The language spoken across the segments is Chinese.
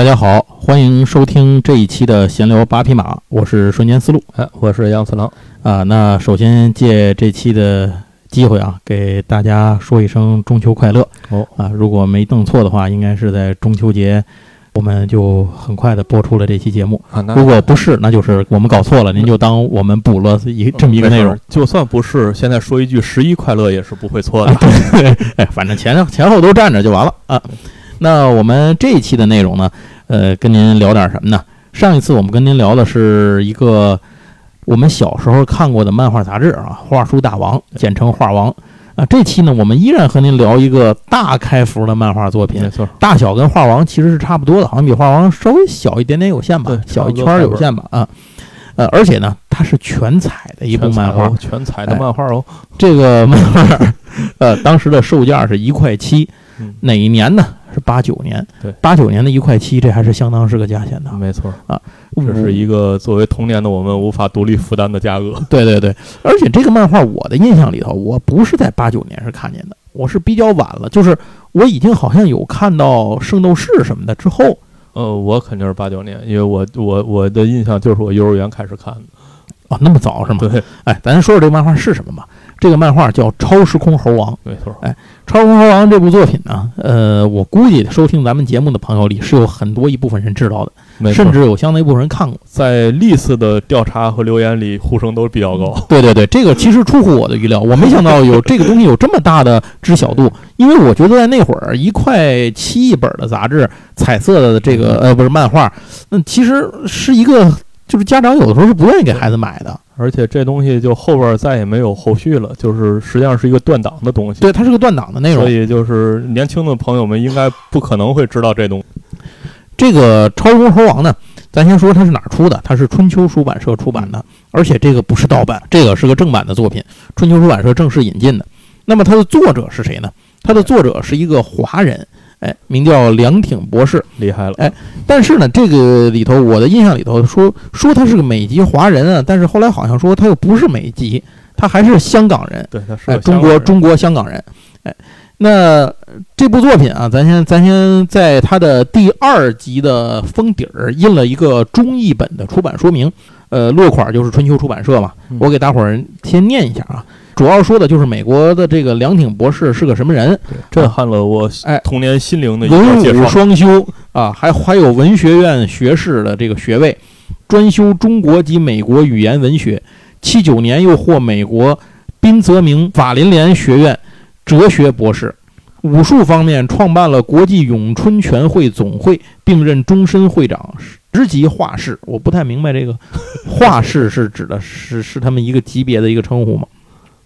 大家好，欢迎收听这一期的闲聊八匹马，我是瞬间思路，哎，我是杨次郎啊。那首先借这期的机会啊，给大家说一声中秋快乐哦啊！如果没弄错的话，应该是在中秋节，我们就很快的播出了这期节目啊。如果不是，那就是我们搞错了，您就当我们补了一这么一个内容。就算不是，现在说一句十一快乐也是不会错的。对，哎，反正前前后都站着就完了啊。那我们这一期的内容呢，呃，跟您聊点什么呢？上一次我们跟您聊的是一个我们小时候看过的漫画杂志啊，《画书大王》，简称《画王》啊。这期呢，我们依然和您聊一个大开幅的漫画作品，没错，大小跟《画王》其实是差不多的，好像比《画王》稍微小一点点有限吧，小一圈有限吧啊。呃，而且呢，它是全彩的一部漫画，全彩的漫画哦。这个漫画，呃，当时的售价是一块七，哪一年呢？是八九年，对，八九年的一块七，这还是相当是个价钱的，没错啊，这是一个作为童年的我们无法独立负担的价格。对对对，而且这个漫画我的印象里头，我不是在八九年是看见的，我是比较晚了，就是我已经好像有看到圣斗士什么的之后，呃，我肯定是八九年，因为我我我的印象就是我幼儿园开始看的，啊，那么早是吗？对，哎，咱说说这个漫画是什么吧。这个漫画叫《超时空猴王》，没错。哎，《超时空猴王》这部作品呢，呃，我估计收听咱们节目的朋友里是有很多一部分人知道的，甚至有相当一部分人看过。在历次的调查和留言里，呼声都比较高。对对对，这个其实出乎我的预料，我没想到有这个东西有这么大的知晓度，因为我觉得在那会儿一块七一本的杂志，彩色的这个呃不是漫画，那其实是一个。就是家长有的时候是不愿意给孩子买的，而且这东西就后边再也没有后续了，就是实际上是一个断档的东西。对，它是个断档的内容，所以就是年轻的朋友们应该不可能会知道这东西。这个《超时空猴王》呢，咱先说它是哪儿出的？它是春秋出版社出版的，而且这个不是盗版，这个是个正版的作品，春秋出版社正式引进的。那么它的作者是谁呢？它的作者是一个华人。哎，名叫梁挺博士，厉害了。哎，但是呢，这个里头我的印象里头说说他是个美籍华人啊，但是后来好像说他又不是美籍，他还是香港人。对，他是中国中国香港人。哎，那这部作品啊，咱先咱先在它的第二集的封底儿印了一个中译本的出版说明，呃，落款就是春秋出版社嘛。我给大伙儿先念一下啊。主要说的就是美国的这个梁挺博士是个什么人，震撼了我哎童年心灵的一文武双修啊，还还有文学院学士的这个学位，专修中国及美国语言文学。七九年又获美国宾泽明法林联学院哲学博士。武术方面创办了国际咏春拳会总会，并任终身会长，十级画士。我不太明白这个画士是指的是是他们一个级别的一个称呼吗？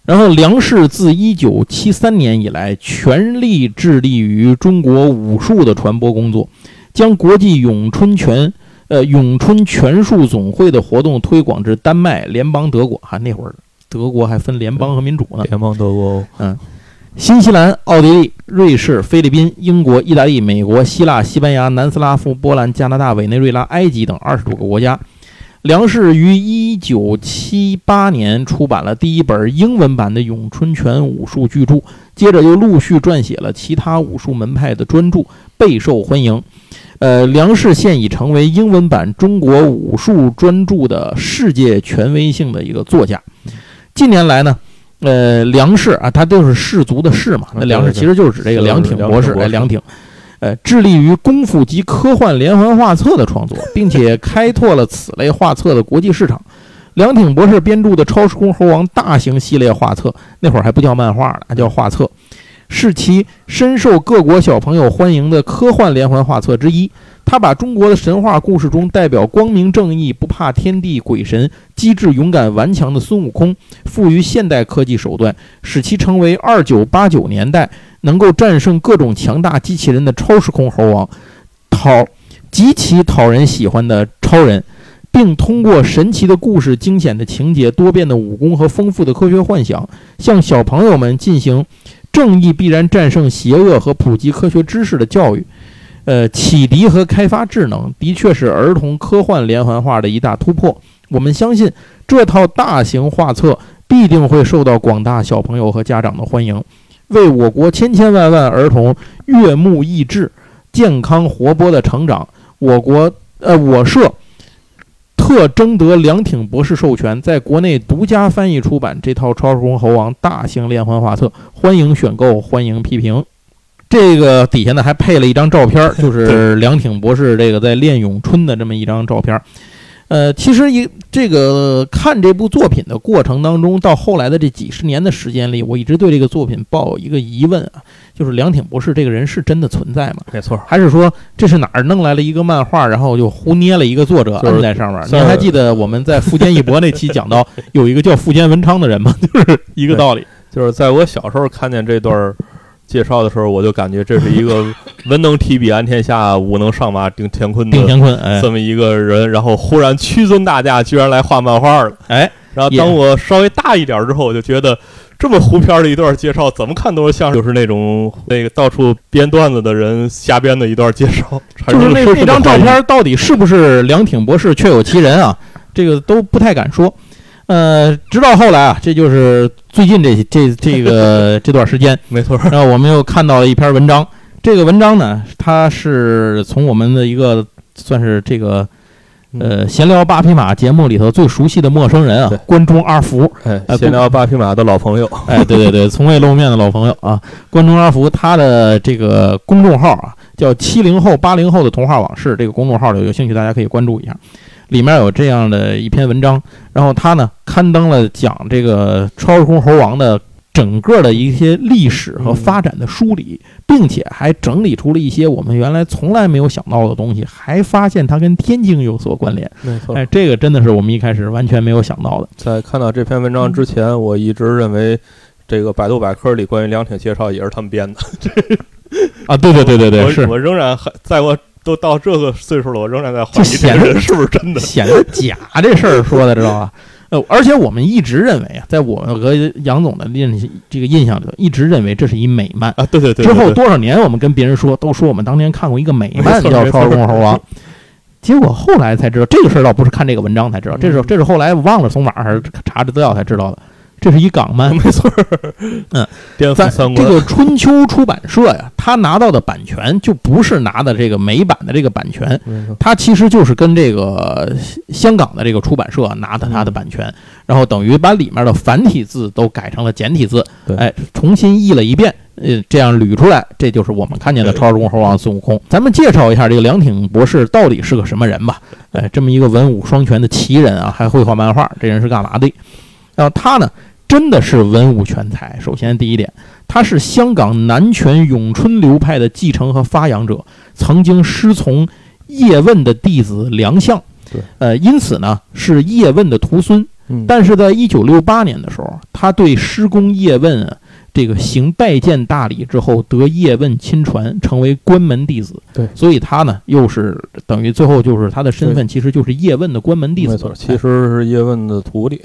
然后，梁氏自一九七三年以来，全力致力于中国武术的传播工作，将国际咏春拳、呃咏春拳术总会的活动推广至丹麦、联邦德国。哈，那会儿德国还分联邦和民主呢。联邦德国，嗯，新西兰、奥地利、瑞士、菲律宾、英国、意大利、美国、希腊、西班牙、南斯拉夫、波兰、加拿大、委内瑞拉、埃及等二十多个国家。梁氏于一九七八年出版了第一本英文版的咏春拳武术巨著，接着又陆续撰写了其他武术门派的专著，备受欢迎。呃，梁氏现已成为英文版中国武术专著的世界权威性的一个作家。近年来呢，呃，梁氏啊，他就是氏族的氏嘛，那梁氏其实就是指这个梁挺博士，哎，梁挺。致力于功夫及科幻连环画册的创作，并且开拓了此类画册的国际市场。梁挺博士编著的《超时空猴王》大型系列画册，那会儿还不叫漫画呢，叫画册，是其深受各国小朋友欢迎的科幻连环画册之一。他把中国的神话故事中代表光明正义、不怕天地鬼神、机智勇敢顽强的孙悟空，赋予现代科技手段，使其成为二九八九年代。能够战胜各种强大机器人的超时空猴王，讨极其讨人喜欢的超人，并通过神奇的故事、惊险的情节、多变的武功和丰富的科学幻想，向小朋友们进行正义必然战胜邪恶和普及科学知识的教育。呃，启迪和开发智能，的确是儿童科幻连环画的一大突破。我们相信这套大型画册必定会受到广大小朋友和家长的欢迎。为我国千千万万儿童悦目益智、健康活泼的成长，我国呃我社特征得梁挺博士授权，在国内独家翻译出版这套《超时空猴王》大型连环画册，欢迎选购，欢迎批评。这个底下呢还配了一张照片，就是梁挺博士这个在练咏春的这么一张照片。呃，其实一这个看这部作品的过程当中，到后来的这几十年的时间里，我一直对这个作品抱有一个疑问啊，就是梁挺博士这个人是真的存在吗？没错，还是说这是哪儿弄来了一个漫画，然后就胡捏了一个作者就是摁在上面？像您还记得我们在富坚义博那期讲到 有一个叫富坚文昌的人吗？就是一个道理。就是在我小时候看见这段儿介绍的时候，我就感觉这是一个 文能提笔安天下，武能上马定乾坤的丁乾坤，哎这么一个人，然后忽然屈尊大驾，居然来画漫画了。哎，然后也当我稍微大一点之后，我就觉得这么胡片的一段介绍，怎么看都是像就是那种那个到处编段子的人瞎编的一段介绍。就是那那张照片到底是不是梁挺博士确有其人啊？这个都不太敢说。呃，直到后来啊，这就是最近这这这个 这段时间，没错，然后我们又看到了一篇文章。这个文章呢，它是从我们的一个算是这个呃闲聊八匹马节目里头最熟悉的陌生人啊对，关中阿福。哎，哎闲聊八匹马的老朋友，哎，对对对，从未露面的老朋友啊，关中阿福，他的这个公众号啊，叫“七零后八零后的童话往事”。这个公众号里有兴趣大家可以关注一下，里面有这样的一篇文章。然后他呢刊登了讲这个超时空猴王的整个的一些历史和发展的梳理，并且还整理出了一些我们原来从来没有想到的东西，还发现它跟天津有所关联。没错。哎，这个真的是我们一开始完全没有想到的。在看到这篇文章之前，我一直认为这个百度百科里关于梁挺介绍也是他们编的。啊，对对对对对，是我仍然还在我都到这个岁数了，我仍然在怀疑这个人是不是真的。显得假这事儿说的知道吧？呃，而且我们一直认为啊，在我和杨总的印这个印象里头，一直认为这是一美漫。啊，对对对，之后多少年，我们跟别人说，都说我们当年看过一个美漫叫《超时空猴王 》，结果后来才知道，这个事儿倒不是看这个文章才知道，这是嗯这是后来我忘了从哪儿查着资料才知道的，这是一港漫。没错儿，嗯，三观。这个春秋出版社呀，他拿到的版权就不是拿的这个美版的这个版权，他其实就是跟这个香港的这个出版社拿的他的版权，然后等于把里面的繁体字都改成了简体字，对哎，重新译了一遍，呃，这样捋出来，这就是我们看见的超时空猴王孙悟空。咱们介绍一下这个梁挺博士到底是个什么人吧？哎，这么一个文武双全的奇人啊，还会画漫画，这人是干嘛的？然后他呢，真的是文武全才。首先第一点，他是香港南拳咏春流派的继承和发扬者，曾经师从叶问的弟子梁相。呃，因此呢是叶问的徒孙。嗯，但是在一九六八年的时候，他对师公叶问啊，这个行拜见大礼之后，得叶问亲传，成为关门弟子。对所以他呢又是等于最后就是他的身份其实就是叶问的关门弟子。没错，其实是叶问的徒弟。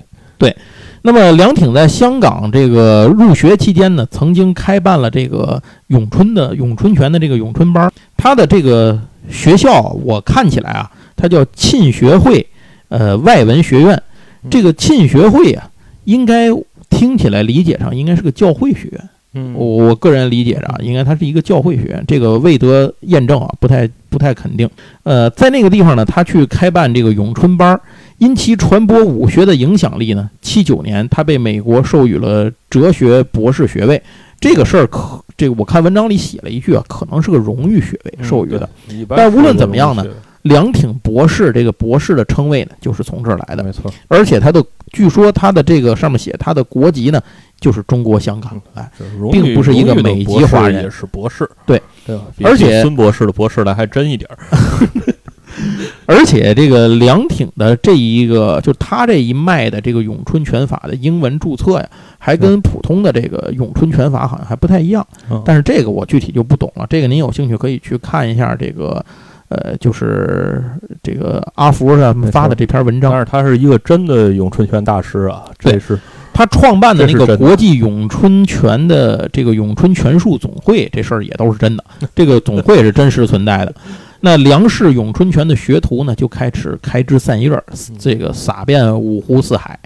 那么梁挺在香港这个入学期间呢，曾经开办了这个咏春的咏春拳的这个咏春班儿。他的这个学校，我看起来啊，它叫沁学会，呃，外文学院。这个沁学会啊，应该听起来理解上应该是个教会学院。嗯我我个人理解着啊，应该它是一个教会学院，这个未得验证啊，不太不太肯定。呃，在那个地方呢，他去开办这个咏春班儿，因其传播武学的影响力呢，七九年他被美国授予了哲学博士学位。这个事儿可，这个我看文章里写了一句啊，可能是个荣誉学位授予的。。嗯但无论怎么样呢梁挺博士这个博士的称谓呢，就是从这儿来的。没错，而且他的据说他的这个上面写他的国籍呢，就是中国香港。哎，并不是一个美籍华人也是博士，对对吧？而且孙博士的博士来还真一点儿。而且这个梁挺的这一个，就他这一脉的这个咏春拳法的英文注册呀，还跟普通的这个咏春拳法好像还不太一样。嗯但是这个我具体就不懂了，这个您有兴趣可以去看一下这个，呃，就是这个阿福他们发的这篇文章但，是他是一个真的咏春拳大师啊，这是他创办的那个国际咏春拳的这个咏春拳术总会，这事儿也都是真的，这个总会是真实存在的。那梁氏咏春拳的学徒呢，就开始开枝散叶儿，这个撒遍五湖四海。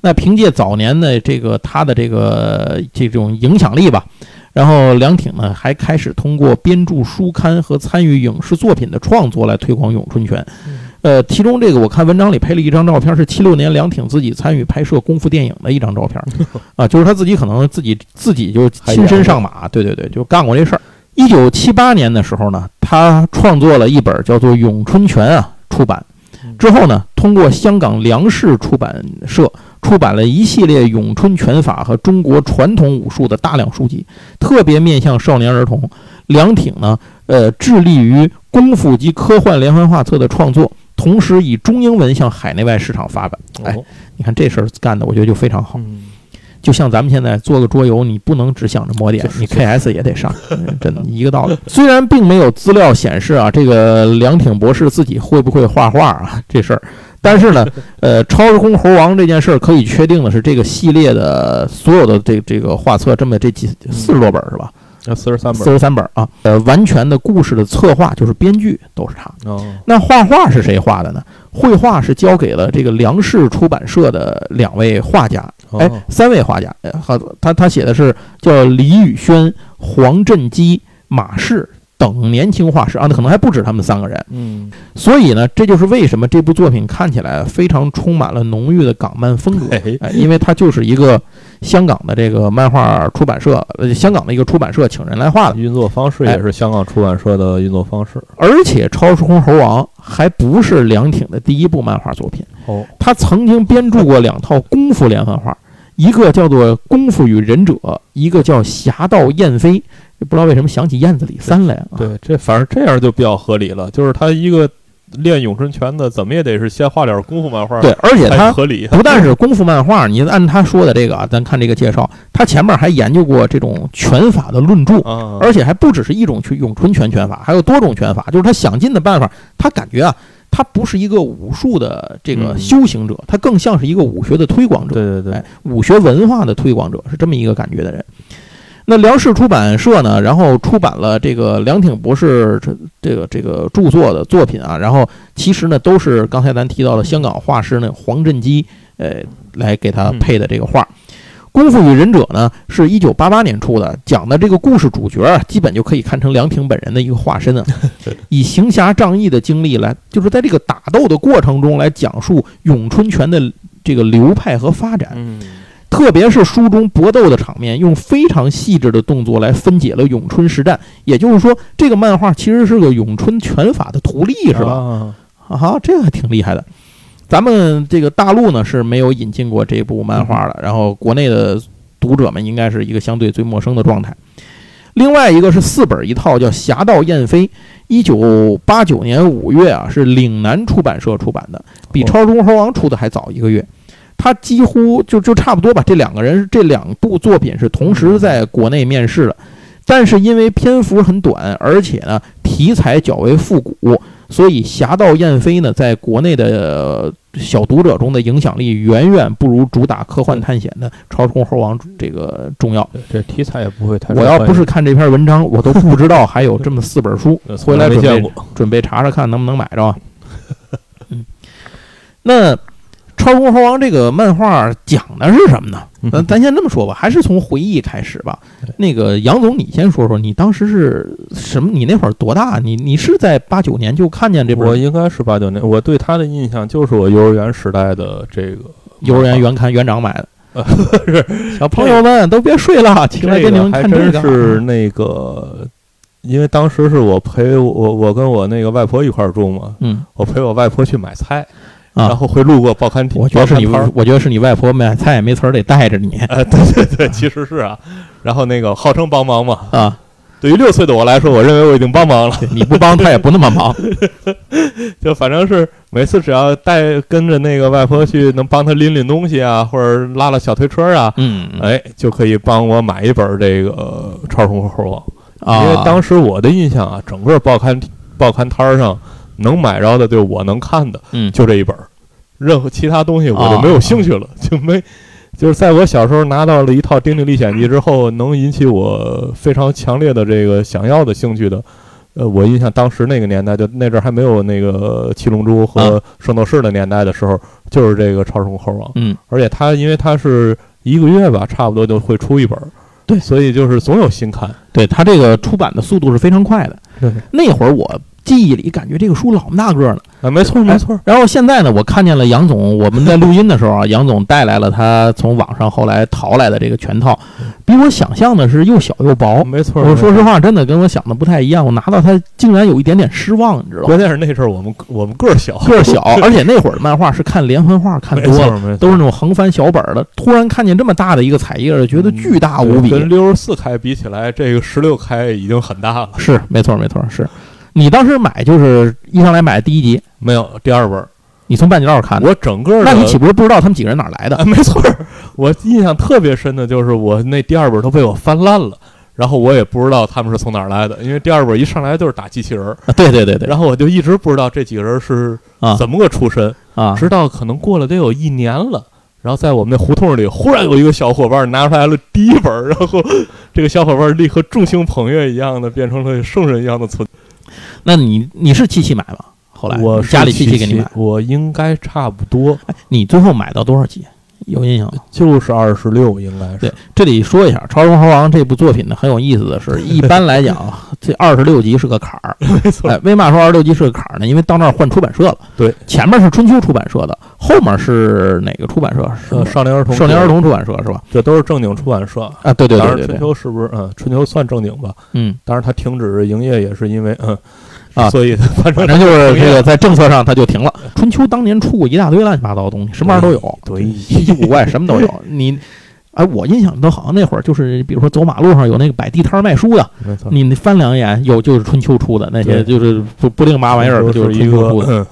那凭借早年的这个他的这个这种影响力吧，然后梁挺呢还开始通过编著书刊和参与影视作品的创作来推广咏春拳。呃，其中这个我看文章里配了一张照片，是七六年梁挺自己参与拍摄功夫电影的一张照片，啊，就是他自己可能自己自己就亲身上马，对对对，就干过这事儿。一九七八年的时候呢，他创作了一本叫做《咏春拳》啊，出版之后呢，通过香港梁氏出版社出版了一系列咏春拳法和中国传统武术的大量书籍，特别面向少年儿童。梁挺呢，呃，致力于功夫及科幻连环画册的创作。同时以中英文向海内外市场发版，哎，你看这事儿干的，我觉得就非常好。就像咱们现在做个桌游，你不能只想着摸点，你 KS 也得上，真的一个道理。虽然并没有资料显示啊，这个梁挺博士自己会不会画画啊 这事儿，但是呢，呃，超时空猴王这件事儿可以确定的是，这个系列的所有的这这个画册，这么这几四十多本是吧？那四十三本，四十三本啊，呃，完全的故事的策划就是编剧都是他。哦，那画画是谁画的呢？绘画是交给了这个梁氏出版社的两位画家，哎，三位画家，好，他他写的是叫李宇轩、黄振基、马氏。等年轻画师啊，那可能还不止他们三个人。嗯，所以呢，这就是为什么这部作品看起来非常充满了浓郁的港漫风格。哎，因为它就是一个香港的这个漫画出版社，呃，香港的一个出版社请人来画的。运作方式也是香港出版社的运作方式。而且，《超时空猴王》还不是梁挺的第一部漫画作品。哦，他曾经编著过两套功夫连环画，一个叫做《功夫与忍者》，一个叫《侠盗燕飞》。不知道为什么想起燕子李三来啊？对，这反正这样就比较合理了。就是他一个练咏春拳的，怎么也得是先画点功夫漫画。对，而且他合理。不但是功夫漫画，你按他说的这个啊，咱看这个介绍，他前面还研究过这种拳法的论著，而且还不只是一种去咏春拳拳法，还有多种拳法。就是他想尽的办法，他感觉啊，他不是一个武术的这个修行者，他更像是一个武学的推广者。对对对，武学文化的推广者是这么一个感觉的人。那梁氏出版社呢？然后出版了这个梁挺博士这这个这个著作的作品啊。然后其实呢，都是刚才咱提到的香港画师呢黄振基，呃，来给他配的这个画。《功夫与忍者》呢，是一九八八年出的，讲的这个故事主角啊，基本就可以看成梁挺本人的一个化身啊。以行侠仗义的经历来，就是在这个打斗的过程中来讲述咏春拳的这个流派和发展。特别是书中搏斗的场面，用非常细致的动作来分解了咏春实战。也就是说，这个漫画其实是个咏春拳法的图例，是吧？啊，这个还挺厉害的。咱们这个大陆呢是没有引进过这部漫画的，然后国内的读者们应该是一个相对最陌生的状态。另外一个是四本一套，叫《侠盗燕飞》，一九八九年五月啊，是岭南出版社出版的，比《超中猴王》出的还早一个月。他几乎就就差不多吧，这两个人这两部作品是同时在国内面世的，但是因为篇幅很短，而且呢题材较为复古，所以《侠盗燕飞》呢在国内的小读者中的影响力远远不如主打科幻探险的《超时空猴王》这个重要。这题材也不会太……我要不是看这篇文章，我都不知道还有这么四本书，回来准备准备查查看能不能买着。嗯，那。《超时空猴王》这个漫画讲的是什么呢？咱咱先这么说吧，还是从回忆开始吧。那个杨总，你先说说，你当时是什么？你那会儿多大？你你是在八九年就看见这本？我应该是八九年。我对他的印象就是我幼儿园时代的这个幼儿园园刊园长买的。是小朋友们都别睡了，起来给你们看这个。是那个，因为当时是我陪我我跟我那个外婆一块儿住嘛。嗯。我陪我外婆去买菜。然后会路过报刊亭，我觉得是你，我觉得是你外婆买菜没词儿得带着你。呃，对对对，其实是啊。然后那个号称帮忙嘛，啊，对于六岁的我来说，我认为我已经帮忙了。你不帮他也不那么忙。就反正是每次只要带跟着那个外婆去，能帮他拎拎东西啊，或者拉拉小推车啊，嗯，哎，就可以帮我买一本这个《超时空猴王》啊。因为当时我的印象啊，整个报刊报刊摊儿上。能买着的，就我能看的，嗯，就这一本儿，任何其他东西我就没有兴趣了，就没，就是在我小时候拿到了一套《丁丁历险记》之后，能引起我非常强烈的这个想要的兴趣的，呃，我印象当时那个年代，就那阵儿还没有那个《七龙珠》和《圣斗士》的年代的时候，就是这个《超时空猴王》，嗯，而且它因为它是一个月吧，差不多就会出一本儿，对所以就是总有新刊。对它这个出版的速度是非常快的。对那会儿我记忆里感觉这个书老么大个儿呢。啊，没错没错，然后现在呢，我看见了杨总，我们在录音的时候啊，杨总带来了他从网上后来淘来的这个全套，比我想象的是又小又薄。没错。我说实话，真的跟我想的不太一样。我拿到它竟然有一点点失望，你知道吗？关键是那阵儿我们我们个儿小，个儿小，而且那会儿漫画是看连环画看多了，都是那种横翻小本的。突然看见这么大的一个彩页，觉得巨大无比。跟六十四开比起来，这个十六开已经很大了。是，没错，没错，是。你当时买就是一上来买第一集，没有第二本，你从半截道看的。我整个，那你岂不是不知道他们几个人哪来的？没错，我印象特别深的就是我那第二本都被我翻烂了，然后我也不知道他们是从哪儿来的，因为第二本一上来就是打机器人儿。对对对对。然后我就一直不知道这几个人是怎么个出身啊，直到可能过了得有一年了，然后在我们那胡同里忽然有一个小伙伴拿出来了第一本，然后这个小伙伴立刻众星捧月一样的变成了圣人一样的存。那你你是七七买吗？后来我家里七七给你买，我应该差不多。哎，你最后买到多少集？有印象吗？就是二十六，应该是。对，这里说一下《超人猴王》这部作品呢，很有意思的是，一般来讲，这二十六集是个坎儿。没错。哎，为嘛说二十六集是个坎儿呢？因为到那儿换出版社了。对。前面是春秋出版社的，后面是哪个出版社？是少年儿童。少年儿童出版社是吧？这都是正经出版社啊。对对对对。春秋是不是？嗯，春秋算正经吧。嗯。当然，它停止营业也是因为嗯。啊，所以 反正就是这个在政策上它就停了。春秋当年出过一大堆乱七八糟的东西，什么玩意儿都有，对，稀奇古怪什么都有。你，哎，我印象都好像那会儿就是，比如说走马路上有那个摆地摊卖书的，你翻两眼有就是春秋出的那些，就是不不定嘛玩意儿，就是一个。嗯，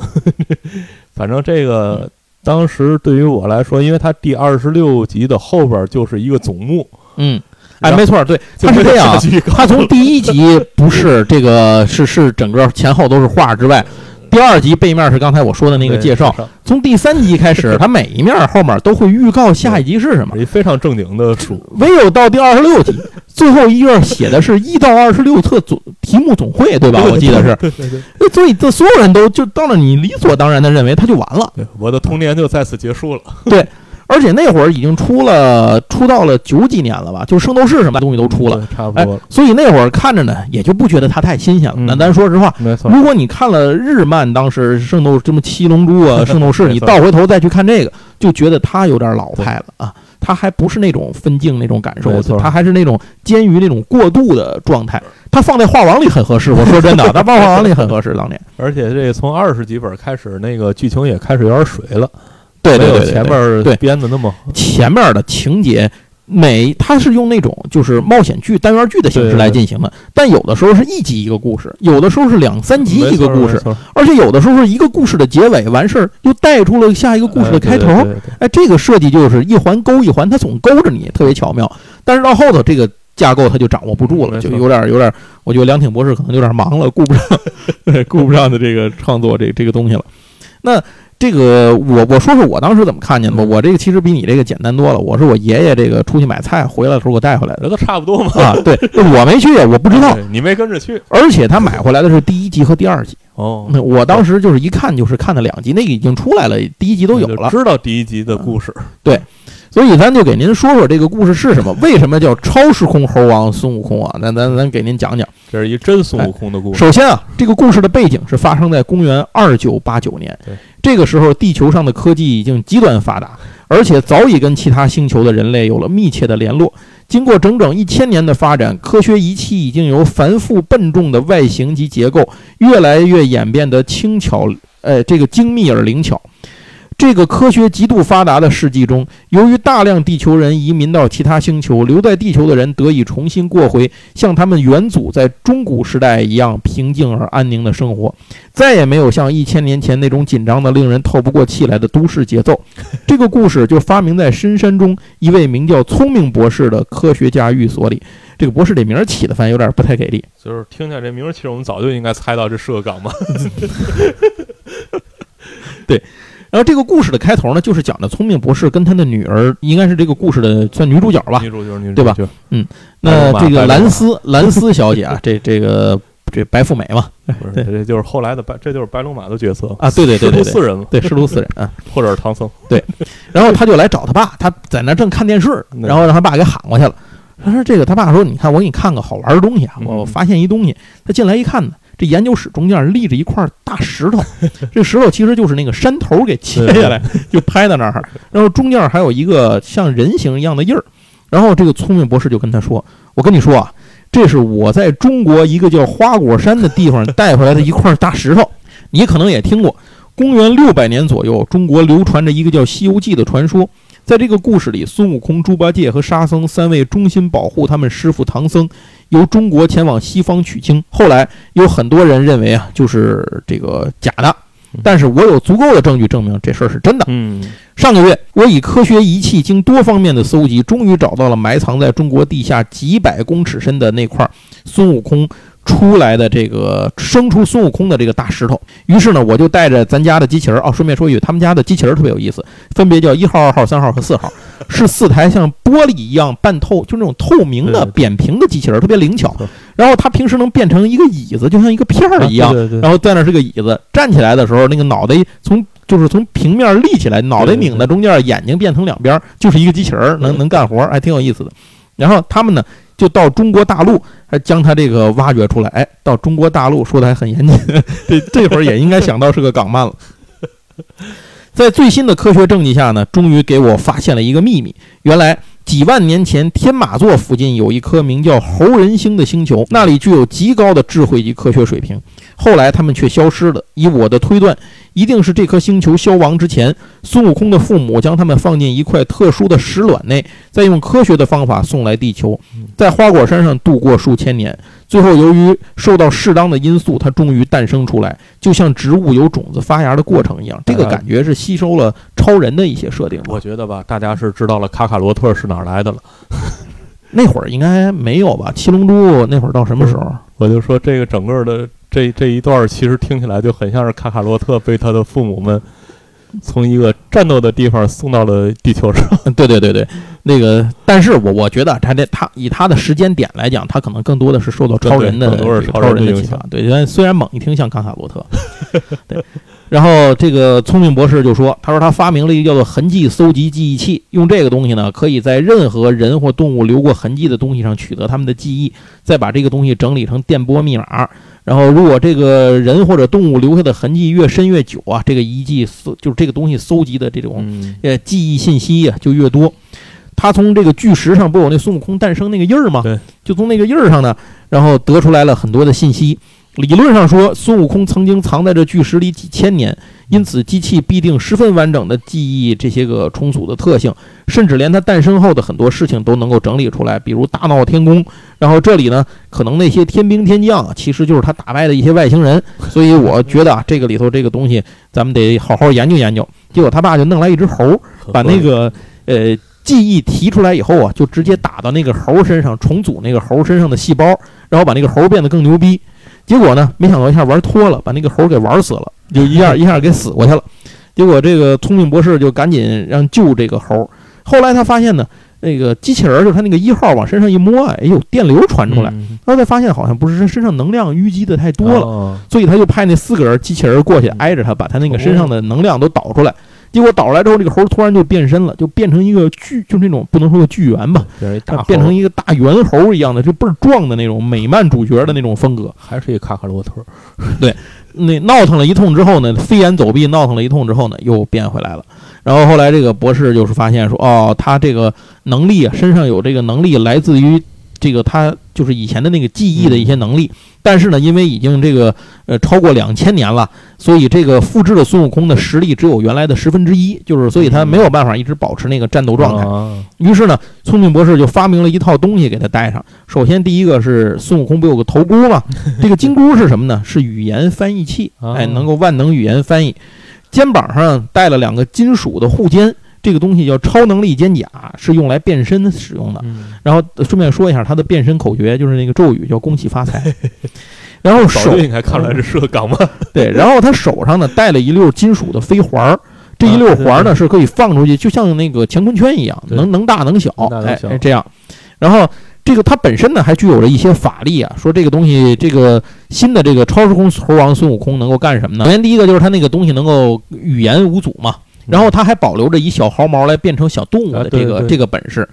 反正这个当时对于我来说，因为它第二十六集的后边就是一个总目，嗯。哎，没错，对，他是这样，他从第一集 不是这个，是是整个前后都是画之外，第二集背面是刚才我说的那个介绍，从第三集开始，他每一面后面都会预告下一集是什么，非常正经的书。唯有到第二十六集，最后一页写的是一到二十六册总题目总会，对吧？我记得是，对对对。所以这所有人都就到了，你理所当然的认为他就完了，我的童年就在此结束了。对。而且那会儿已经出了，出到了九几年了吧？就是圣斗士什么东西都出了，差不多。所以那会儿看着呢，也就不觉得它太新鲜了。那咱说实话，没错。如果你看了日漫，当时圣斗什么七龙珠啊、圣斗士，你倒回头再去看这个，就觉得它有点老派了啊。它还不是那种分镜那种感受，它还是那种煎鱼那种过渡的状态。它放在画王里很合适，我说真的，它放画王里很合适。当年，而且这从二十几本开始，那个剧情也开始有点水了。对对对，前面对编的那么前面的情节，每它是用那种就是冒险剧单元剧的形式来进行的，但有的时候是一集一个故事，有的时候是两三集一个故事，而且有的时候是一个故事的结尾完事儿，又带出了下一个故事的开头。哎，这个设计就是一环勾一环，它总勾着你，特别巧妙。但是到后头这个架构它就掌握不住了，就有点有点，我觉得梁挺博士可能有点忙了，顾不上，顾不上的这个创作这这个东西了。那。这个我我说说我当时怎么看见的吧，我这个其实比你这个简单多了。我是我爷爷这个出去买菜回来的时候给我带回来的，这都差不多嘛。啊，对，我没去，我不知道，你没跟着去。而且他买回来的是第一集和第二集。哦，我当时就是一看就是看的两集，那个已经出来了，第一集都有了，知道第一集的故事。对。所以咱就给您说说这个故事是什么？为什么叫超时空猴王孙悟空啊？那咱咱给您讲讲，这是一真孙悟空的故事。首先啊，这个故事的背景是发生在公元二九八九年。这个时候地球上的科技已经极端发达，而且早已跟其他星球的人类有了密切的联络。经过整整一千年的发展，科学仪器已经由繁复笨重的外形及结构，越来越演变得轻巧，呃，这个精密而灵巧。这个科学极度发达的世纪中，由于大量地球人移民到其他星球，留在地球的人得以重新过回像他们远祖在中古时代一样平静而安宁的生活，再也没有像一千年前那种紧张的、令人透不过气来的都市节奏。这个故事就发明在深山中一位名叫聪明博士的科学家寓所里。这个博士这名儿起的，反正有点不太给力。就是听见这名儿，其实我们早就应该猜到这是个梗嘛。对。然后这个故事的开头呢，就是讲的聪明博士跟他的女儿，应该是这个故事的算女主角吧，女主角，女对吧？嗯，那这个兰斯兰斯小姐啊，这这个这白富美嘛，对，这就是后来的白，这就是白龙马的角色啊，对对对对，师徒四人嘛，对，师徒四人啊，或者是唐僧，对。然后他就来找他爸，他在那正看电视，然后让他爸给喊过去了。他说这个他爸说，你看我给你看个好玩的东西啊，我发现一东西。他进来一看呢，这研究室中间立着一块大石头，这石头其实就是那个山头给切下来就拍在那儿，然后中间还有一个像人形一样的印儿。然后这个聪明博士就跟他说：“我跟你说啊，这是我在中国一个叫花果山的地方带回来的一块大石头，你可能也听过。公元六百年左右，中国流传着一个叫《西游记》的传说。”在这个故事里，孙悟空、猪八戒和沙僧三位忠心保护他们师傅唐僧，由中国前往西方取经。后来有很多人认为啊，就是这个假的，但是我有足够的证据证明这事儿是真的。嗯，上个月我以科学仪器经多方面的搜集，终于找到了埋藏在中国地下几百公尺深的那块孙悟空。出来的这个生出孙悟空的这个大石头，于是呢，我就带着咱家的机器人儿哦，顺便说一句，他们家的机器人特别有意思，分别叫一号、二号、三号和四号，是四台像玻璃一样半透，就那种透明的扁平的机器人，特别灵巧。然后它平时能变成一个椅子，就像一个片儿一样，然后在那是个椅子，站起来的时候，那个脑袋从就是从平面立起来，脑袋拧在中间，眼睛变成两边，就是一个机器人，能能干活，还挺有意思的。然后他们呢？就到中国大陆，还将它这个挖掘出来。哎，到中国大陆说的还很严谨，这这会儿也应该想到是个港漫了。在最新的科学证据下呢，终于给我发现了一个秘密。原来几万年前，天马座附近有一颗名叫猴人星的星球，那里具有极高的智慧及科学水平。后来他们却消失了。以我的推断，一定是这颗星球消亡之前，孙悟空的父母将他们放进一块特殊的石卵内，再用科学的方法送来地球，在花果山上度过数千年。最后，由于受到适当的因素，它终于诞生出来，就像植物有种子发芽的过程一样。这个感觉是吸收了超人的一些设定。我觉得吧，大家是知道了卡卡罗特是哪儿来的了。那会儿应该没有吧？七龙珠那会儿到什么时候？我就说这个整个的。这这一段其实听起来就很像是卡卡洛特被他的父母们从一个战斗的地方送到了地球上。对对对对，那个，但是我我觉得他这他以他的时间点来讲，他可能更多的是受到超人的超人的影响。对，虽然猛一听像卡卡洛特。对，然后这个聪明博士就说，他说他发明了一个叫做痕迹搜集记忆器，用这个东西呢，可以在任何人或动物留过痕迹的东西上取得他们的记忆，再把这个东西整理成电波密码。然后，如果这个人或者动物留下的痕迹越深越久啊，这个遗迹搜就是这个东西搜集的这种呃记忆信息呀就越多。他从这个巨石上不有那孙悟空诞生那个印儿吗？对，就从那个印儿上呢，然后得出来了很多的信息。理论上说，孙悟空曾经藏在这巨石里几千年，因此机器必定十分完整的记忆这些个重组的特性，甚至连它诞生后的很多事情都能够整理出来，比如大闹天宫。然后这里呢，可能那些天兵天将啊，其实就是他打败的一些外星人。所以我觉得啊，这个里头这个东西，咱们得好好研究研究。结果他爸就弄来一只猴，把那个呃记忆提出来以后啊，就直接打到那个猴身上，重组那个猴身上的细胞，然后把那个猴变得更牛逼。结果呢？没想到一下玩脱了，把那个猴给玩死了，就一下 一下给死过去了。结果这个聪明博士就赶紧让救这个猴。后来他发现呢，那个机器人就是他那个一号往身上一摸，哎呦，电流传出来。他才发现好像不是他身上能量淤积的太多了，所以他就派那四个人机器人过去挨着他，把他那个身上的能量都导出来。结果导出来之后，这个猴突然就变身了，就变成一个巨，就那种不能说个巨猿吧，变成一个大猿猴一样的，就倍儿壮的那种美漫主角的那种风格，还是一个卡卡罗特。对，那闹腾了一通之后呢，飞檐走壁闹腾了一通之后呢，又变回来了。然后后来这个博士就是发现说，哦，他这个能力啊，身上有这个能力来自于。这个他就是以前的那个记忆的一些能力，但是呢，因为已经这个呃超过两千年了，所以这个复制的孙悟空的实力只有原来的十分之一，就是所以他没有办法一直保持那个战斗状态。于是呢，聪明博士就发明了一套东西给他带上。首先第一个是孙悟空不有个头箍吗？这个金箍是什么呢？是语言翻译器，哎，能够万能语言翻译。肩膀上带了两个金属的护肩。这个东西叫超能力肩甲，是用来变身使用的。然后顺便说一下，他的变身口诀就是那个咒语，叫“恭喜发财”。然后手应该看出来这是个港吗？对。然后他手上呢带了一溜金属的飞环儿，这一溜环儿呢是可以放出去，就像那个乾坤圈一样，能能大能小，哎，这样。然后这个它本身呢还具有着一些法力啊。说这个东西，这个新的这个超时空猴王孙悟空能够干什么呢？首先第一个就是他那个东西能够语言无阻嘛。然后他还保留着以小毫毛来变成小动物的这个这个本事。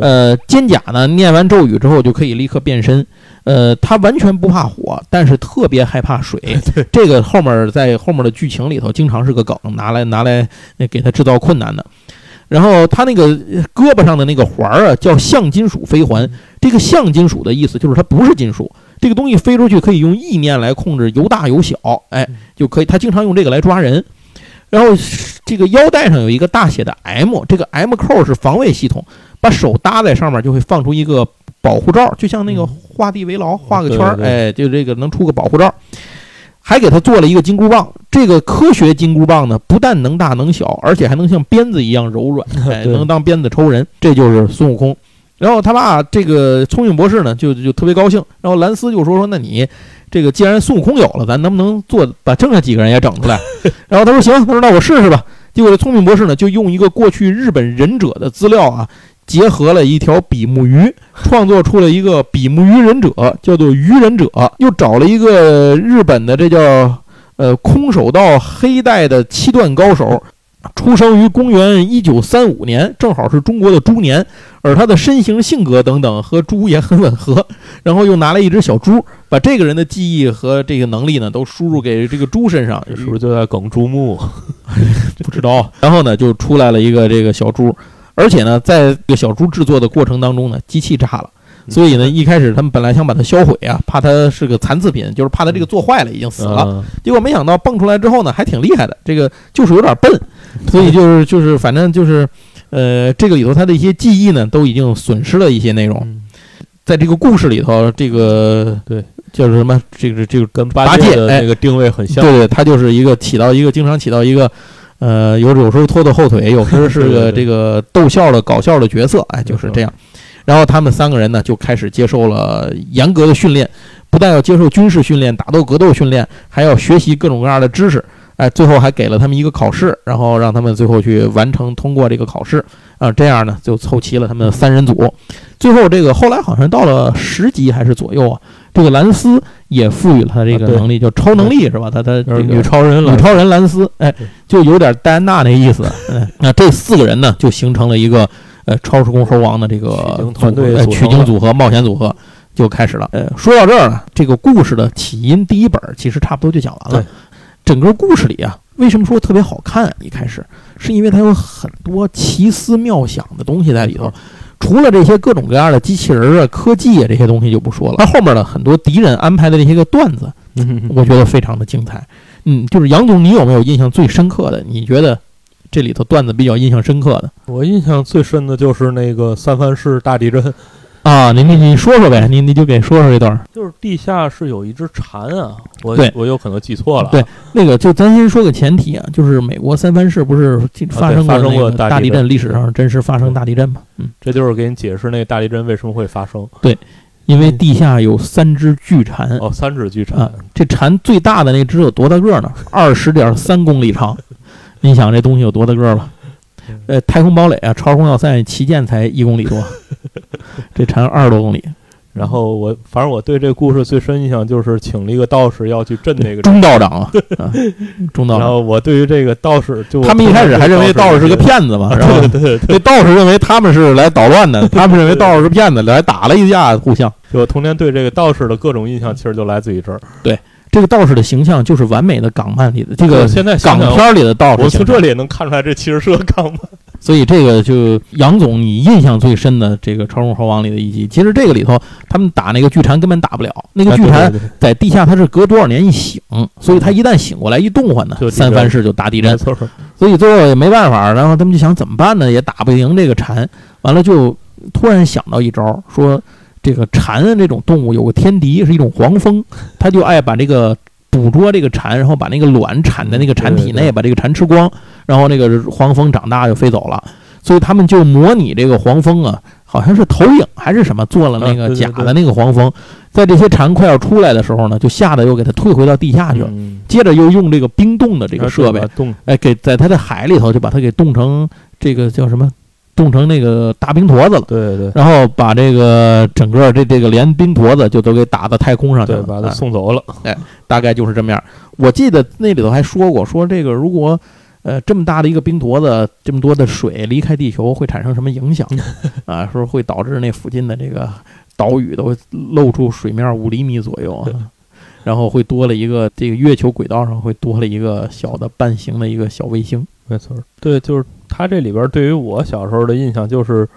呃，肩甲呢，念完咒语之后就可以立刻变身。呃，他完全不怕火，但是特别害怕水。这个后面在后面的剧情里头经常是个梗，拿来拿来那给他制造困难的。然后他那个胳膊上的那个环儿啊，叫象金属飞环。这个象金属的意思就是它不是金属，这个东西飞出去可以用意念来控制，由大有小，哎，就可以。他经常用这个来抓人。然后这个腰带上有一个大写的 M，这个 M 扣是防卫系统，把手搭在上面就会放出一个保护罩，就像那个画地为牢，画个圈儿，哎，就这个能出个保护罩。还给他做了一个金箍棒，这个科学金箍棒呢，不但能大能小，而且还能像鞭子一样柔软，哎，能当鞭子抽人。这就是孙悟空。然后他爸这个聪明博士呢，就就特别高兴。然后兰斯就说说，那你这个既然孙悟空有了，咱能不能做把剩下几个人也整出来？然后他说行，他说那我试试吧。结果这聪明博士呢，就用一个过去日本忍者的资料啊。结合了一条比目鱼，创作出了一个比目鱼忍者，叫做鱼忍者。又找了一个日本的，这叫呃空手道黑带的七段高手，出生于公元一九三五年，正好是中国的猪年，而他的身形、性格等等和猪也很吻合。然后又拿了一只小猪，把这个人的记忆和这个能力呢都输入给这个猪身上，是不是就在梗猪目？不知道。然后呢，就出来了一个这个小猪。而且呢，在这个小猪制作的过程当中呢，机器炸了，所以呢，一开始他们本来想把它销毁啊，怕它是个残次品，就是怕它这个做坏了已经死了。结果没想到蹦出来之后呢，还挺厉害的，这个就是有点笨，所以就是就是反正就是，呃，这个里头它的一些记忆呢，都已经损失了一些内容。在这个故事里头，这个对叫什么？这个这个跟八戒的那个定位很像。对对，他就是一个起到一个经常起到一个。呃，有有时候拖拖后腿，有时候是个这个逗笑的搞笑的角色，哎，就是这样。然后他们三个人呢，就开始接受了严格的训练，不但要接受军事训练、打斗格斗训练，还要学习各种各样的知识，哎，最后还给了他们一个考试，然后让他们最后去完成通过这个考试，啊，这样呢就凑齐了他们三人组。最后这个后来好像到了十级还是左右啊。这个兰斯也赋予了他这个能力，叫超能力是吧？他他这个女超人，女超人兰斯，哎，就有点戴安娜那意思。那 这四个人呢，就形成了一个呃超时空猴王的这个团队取经组合、冒险组合就开始了。呃，说到这儿呢，这个故事的起因第一本其实差不多就讲完了。整个故事里啊，为什么说特别好看？一开始是因为它有很多奇思妙想的东西在里头。除了这些各种各样的机器人啊、科技啊这些东西就不说了，那后面的很多敌人安排的这些个段子，我觉得非常的精彩。嗯，就是杨总，你有没有印象最深刻的？你觉得这里头段子比较印象深刻的？我印象最深的就是那个三藩市大地震。啊，你你你说说呗，你你就给说说这段。就是地下是有一只蝉啊，我对我有可能记错了。对，那个就咱先说个前提啊，就是美国三藩市不是发生过那个大地震，历史上真实发生大地震吗？嗯，这就是给你解释那大地震为什么会发生。对，因为地下有三只巨蝉。哦，三只巨蝉。这蝉最大的那只有多大个呢？二十点三公里长。你想这东西有多大个吧？呃，太空堡垒啊，超时空要塞旗舰才一公里多，这长二十多公里。然后我反正我对这个故事最深印象就是请了一个道士要去镇那个钟道长啊，钟道。然后我对于这个道士，就他们一开始还认为道士是个骗子嘛，然后那道士认为他们是来捣乱的，他们认为道士是骗子，来打了一架，互相。就童年对这个道士的各种印象，其实就来自于这儿。对。这个道士的形象就是完美的港漫里的这个现在港片里的道士。我从这里也能看出来，这其实是个港漫。所以这个就杨总，你印象最深的这个《超人猴王》里的一集，其实这个里头他们打那个巨蝉根本打不了，那个巨蝉在地下它是隔多少年一醒，所以它一旦醒过来一动唤呢，三藩市就大地震。所以最后也没办法，然后他们就想怎么办呢？也打不赢这个蝉，完了就突然想到一招，说。这个蝉这种动物有个天敌，是一种黄蜂，它就爱把这个捕捉这个蝉，然后把那个卵产在那个蝉体内，把这个蝉吃光，然后那个黄蜂长大就飞走了。所以他们就模拟这个黄蜂啊，好像是投影还是什么，做了那个假的那个黄蜂，在这些蝉快要出来的时候呢，就吓得又给它退回到地下去了。接着又用这个冰冻的这个设备，哎，给在它的海里头就把它给冻成这个叫什么？冻成那个大冰坨子了，对对，然后把这个整个这这个连冰坨子就都给打到太空上去了，把它送走了。哎，大概就是这么样。我记得那里头还说过，说这个如果呃，这么大的一个冰坨子，这么多的水离开地球会产生什么影响？啊，说会导致那附近的这个岛屿都露出水面五厘米左右啊，然后会多了一个这个月球轨道上会多了一个小的半形的一个小卫星。没错，对，就是它这里边对于我小时候的印象就是，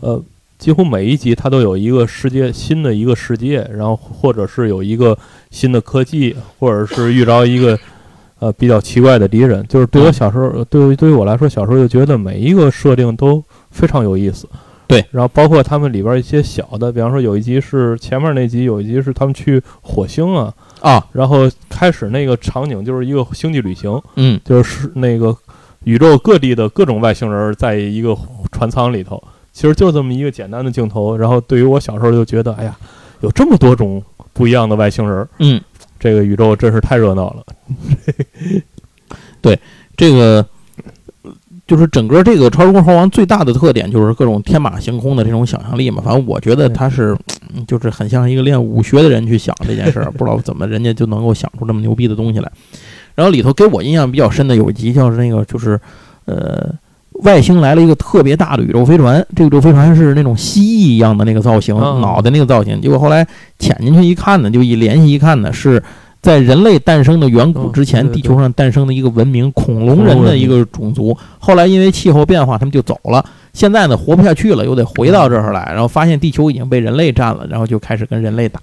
呃，几乎每一集它都有一个世界新的一个世界，然后或者是有一个新的科技，或者是遇着一个。呃，比较奇怪的敌人，就是对我小时候，对于对于我来说，小时候就觉得每一个设定都非常有意思。对，然后包括他们里边一些小的，比方说有一集是前面那集，有一集是他们去火星啊啊，然后开始那个场景就是一个星际旅行，嗯，就是那个宇宙各地的各种外星人在一个船舱里头，其实就这么一个简单的镜头。然后对于我小时候就觉得，哎呀，有这么多种不一样的外星人，嗯。这个宇宙真是太热闹了，对这个就是整个这个《超时空猴王》最大的特点就是各种天马行空的这种想象力嘛。反正我觉得他是就是很像一个练武学的人去想这件事儿，不知道怎么人家就能够想出这么牛逼的东西来。然后里头给我印象比较深的有一集，叫是那个就是呃。外星来了一个特别大的宇宙飞船，这个宇宙飞船是那种蜥蜴一样的那个造型，脑袋那个造型。结果后来潜进去一看呢，就一联系一看呢，是在人类诞生的远古之前，地球上诞生的一个文明——恐龙人的一个种族。后来因为气候变化，他们就走了。现在呢，活不下去了，又得回到这儿来，然后发现地球已经被人类占了，然后就开始跟人类打，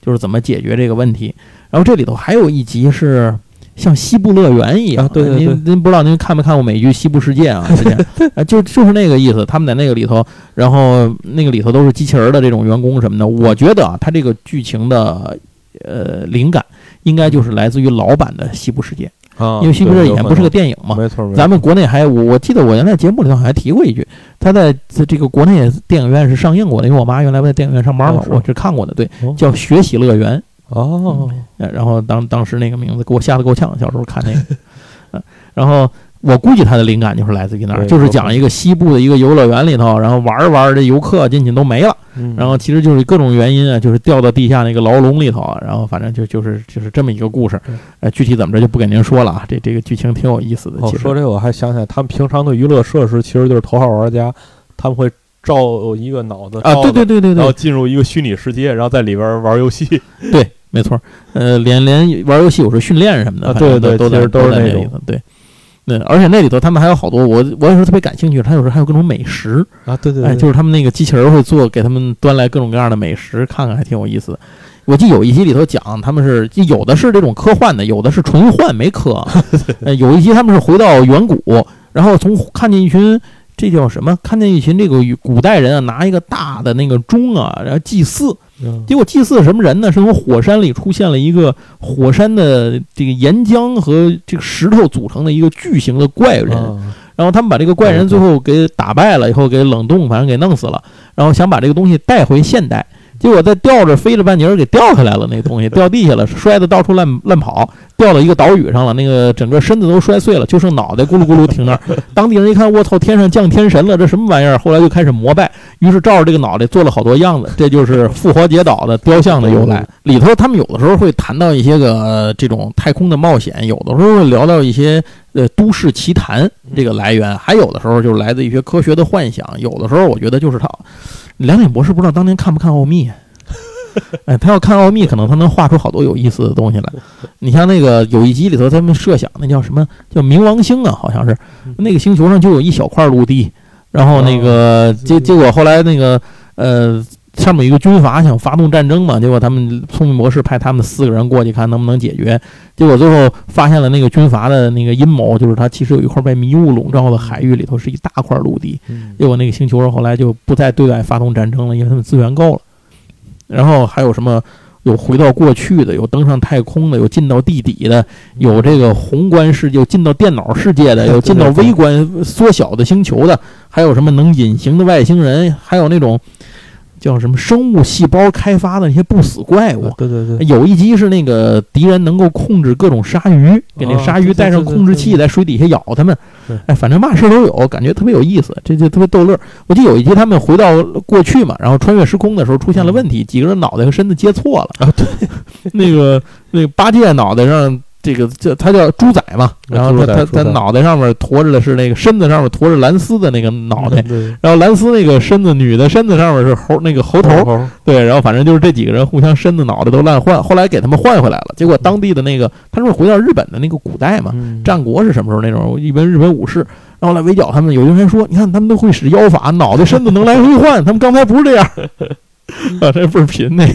就是怎么解决这个问题。然后这里头还有一集是。像西部乐园一样，对对对，您您不知道您看没看过美剧《西部世界》啊？之前 啊，就就是那个意思。他们在那个里头，然后那个里头都是机器人的这种员工什么的。我觉得啊，他这个剧情的呃灵感应该就是来自于老版的《西部世界》啊，因为《西部世界》以前不是个电影嘛，没错。咱们国内还我我记得我原来节目里头还提过一句，他在这个国内电影院是上映过的，因为我妈原来不在电影院上班嘛，我是看过的。对，叫《学习乐园》。哦，然后当当时那个名字给我吓得够呛，小时候看那个，嗯，然后我估计他的灵感就是来自于那儿，就是讲一个西部的一个游乐园里头，然后玩着玩着这游客进去都没了，然后其实就是各种原因啊，就是掉到地下那个牢笼里头，然后反正就就是就是这么一个故事，呃，具体怎么着就不给您说了啊，这这个剧情挺有意思的。说这个我还想起来，他们平常的娱乐设施其实就是头号玩家，他们会照一个脑子啊，对对对对对，然后进入一个虚拟世界，然后在里边玩游戏，对。没错，呃，连连玩游戏，有时候训练什么的，对对，都是都是那种，对，对，而且那里头他们还有好多，我我有时候特别感兴趣，他有时候还有各种美食啊，对对，哎，就是他们那个机器人会做，给他们端来各种各样的美食，看看还挺有意思的。我记得有一集里头讲，他们是有的是这种科幻的，有的是纯幻没科，呃，有一集他们是回到远古，然后从看见一群。这叫什么？看见一群这个古代人啊，拿一个大的那个钟啊，然后祭祀。结果祭祀什么人呢？是从火山里出现了一个火山的这个岩浆和这个石头组成的一个巨型的怪人。然后他们把这个怪人最后给打败了，以后给冷冻，反正给弄死了。然后想把这个东西带回现代。结果在吊着飞了半截儿，给掉下来了。那东西掉地下了，摔得到处乱乱跑，掉到一个岛屿上了。那个整个身子都摔碎了，就剩脑袋咕噜咕噜停那儿。当地人一看，我操，天上降天神了，这什么玩意儿？后来就开始膜拜，于是照着这个脑袋做了好多样子。这就是复活节岛的雕像的由来。里头他们有的时候会谈到一些个这种太空的冒险，有的时候会聊到一些呃都市奇谈这个来源，还有的时候就是来自一些科学的幻想。有的时候我觉得就是他。梁点博士不知道当年看不看奥秘？哎，他要看奥秘，可能他能画出好多有意思的东西来。你像那个有一集里头，他们设想那叫什么叫冥王星啊？好像是那个星球上就有一小块陆地，然后那个结结果后来那个呃。上面有一个军阀想发动战争嘛，结果他们聪明博士派他们四个人过去看能不能解决，结果最后发现了那个军阀的那个阴谋，就是他其实有一块被迷雾笼罩的海域里头是一大块陆地，结果那个星球上后来就不再对外发动战争了，因为他们资源够了。然后还有什么有回到过去的，有登上太空的，有进到地底的，有这个宏观世界，有进到电脑世界的，有进到微观缩小的星球的，还有什么能隐形的外星人，还有那种。叫什么生物细胞开发的那些不死怪物？对对对，有一集是那个敌人能够控制各种鲨鱼，给那鲨鱼带上控制器，在水底下咬他们。哎，反正嘛事都有，感觉特别有意思，这就特别逗乐。我记得有一集他们回到过去嘛，然后穿越时空的时候出现了问题，几个人脑袋和身子接错了啊。对，那个那个八戒脑袋上这个叫他叫猪仔嘛，然后他他他脑袋上面驮着的是那个身子上面驮着蓝丝的那个脑袋，然后蓝丝那个身子女的身子上面是猴那个猴头，对，然后反正就是这几个人互相身子脑袋都乱换，后来给他们换回来了，结果当地的那个他是回到日本的那个古代嘛，战国是什么时候那种一般日本武士，然后来围剿他们，有的人说，你看他们都会使妖法，脑袋身子能来回换，他们刚才不是这样，啊，这倍儿贫呢，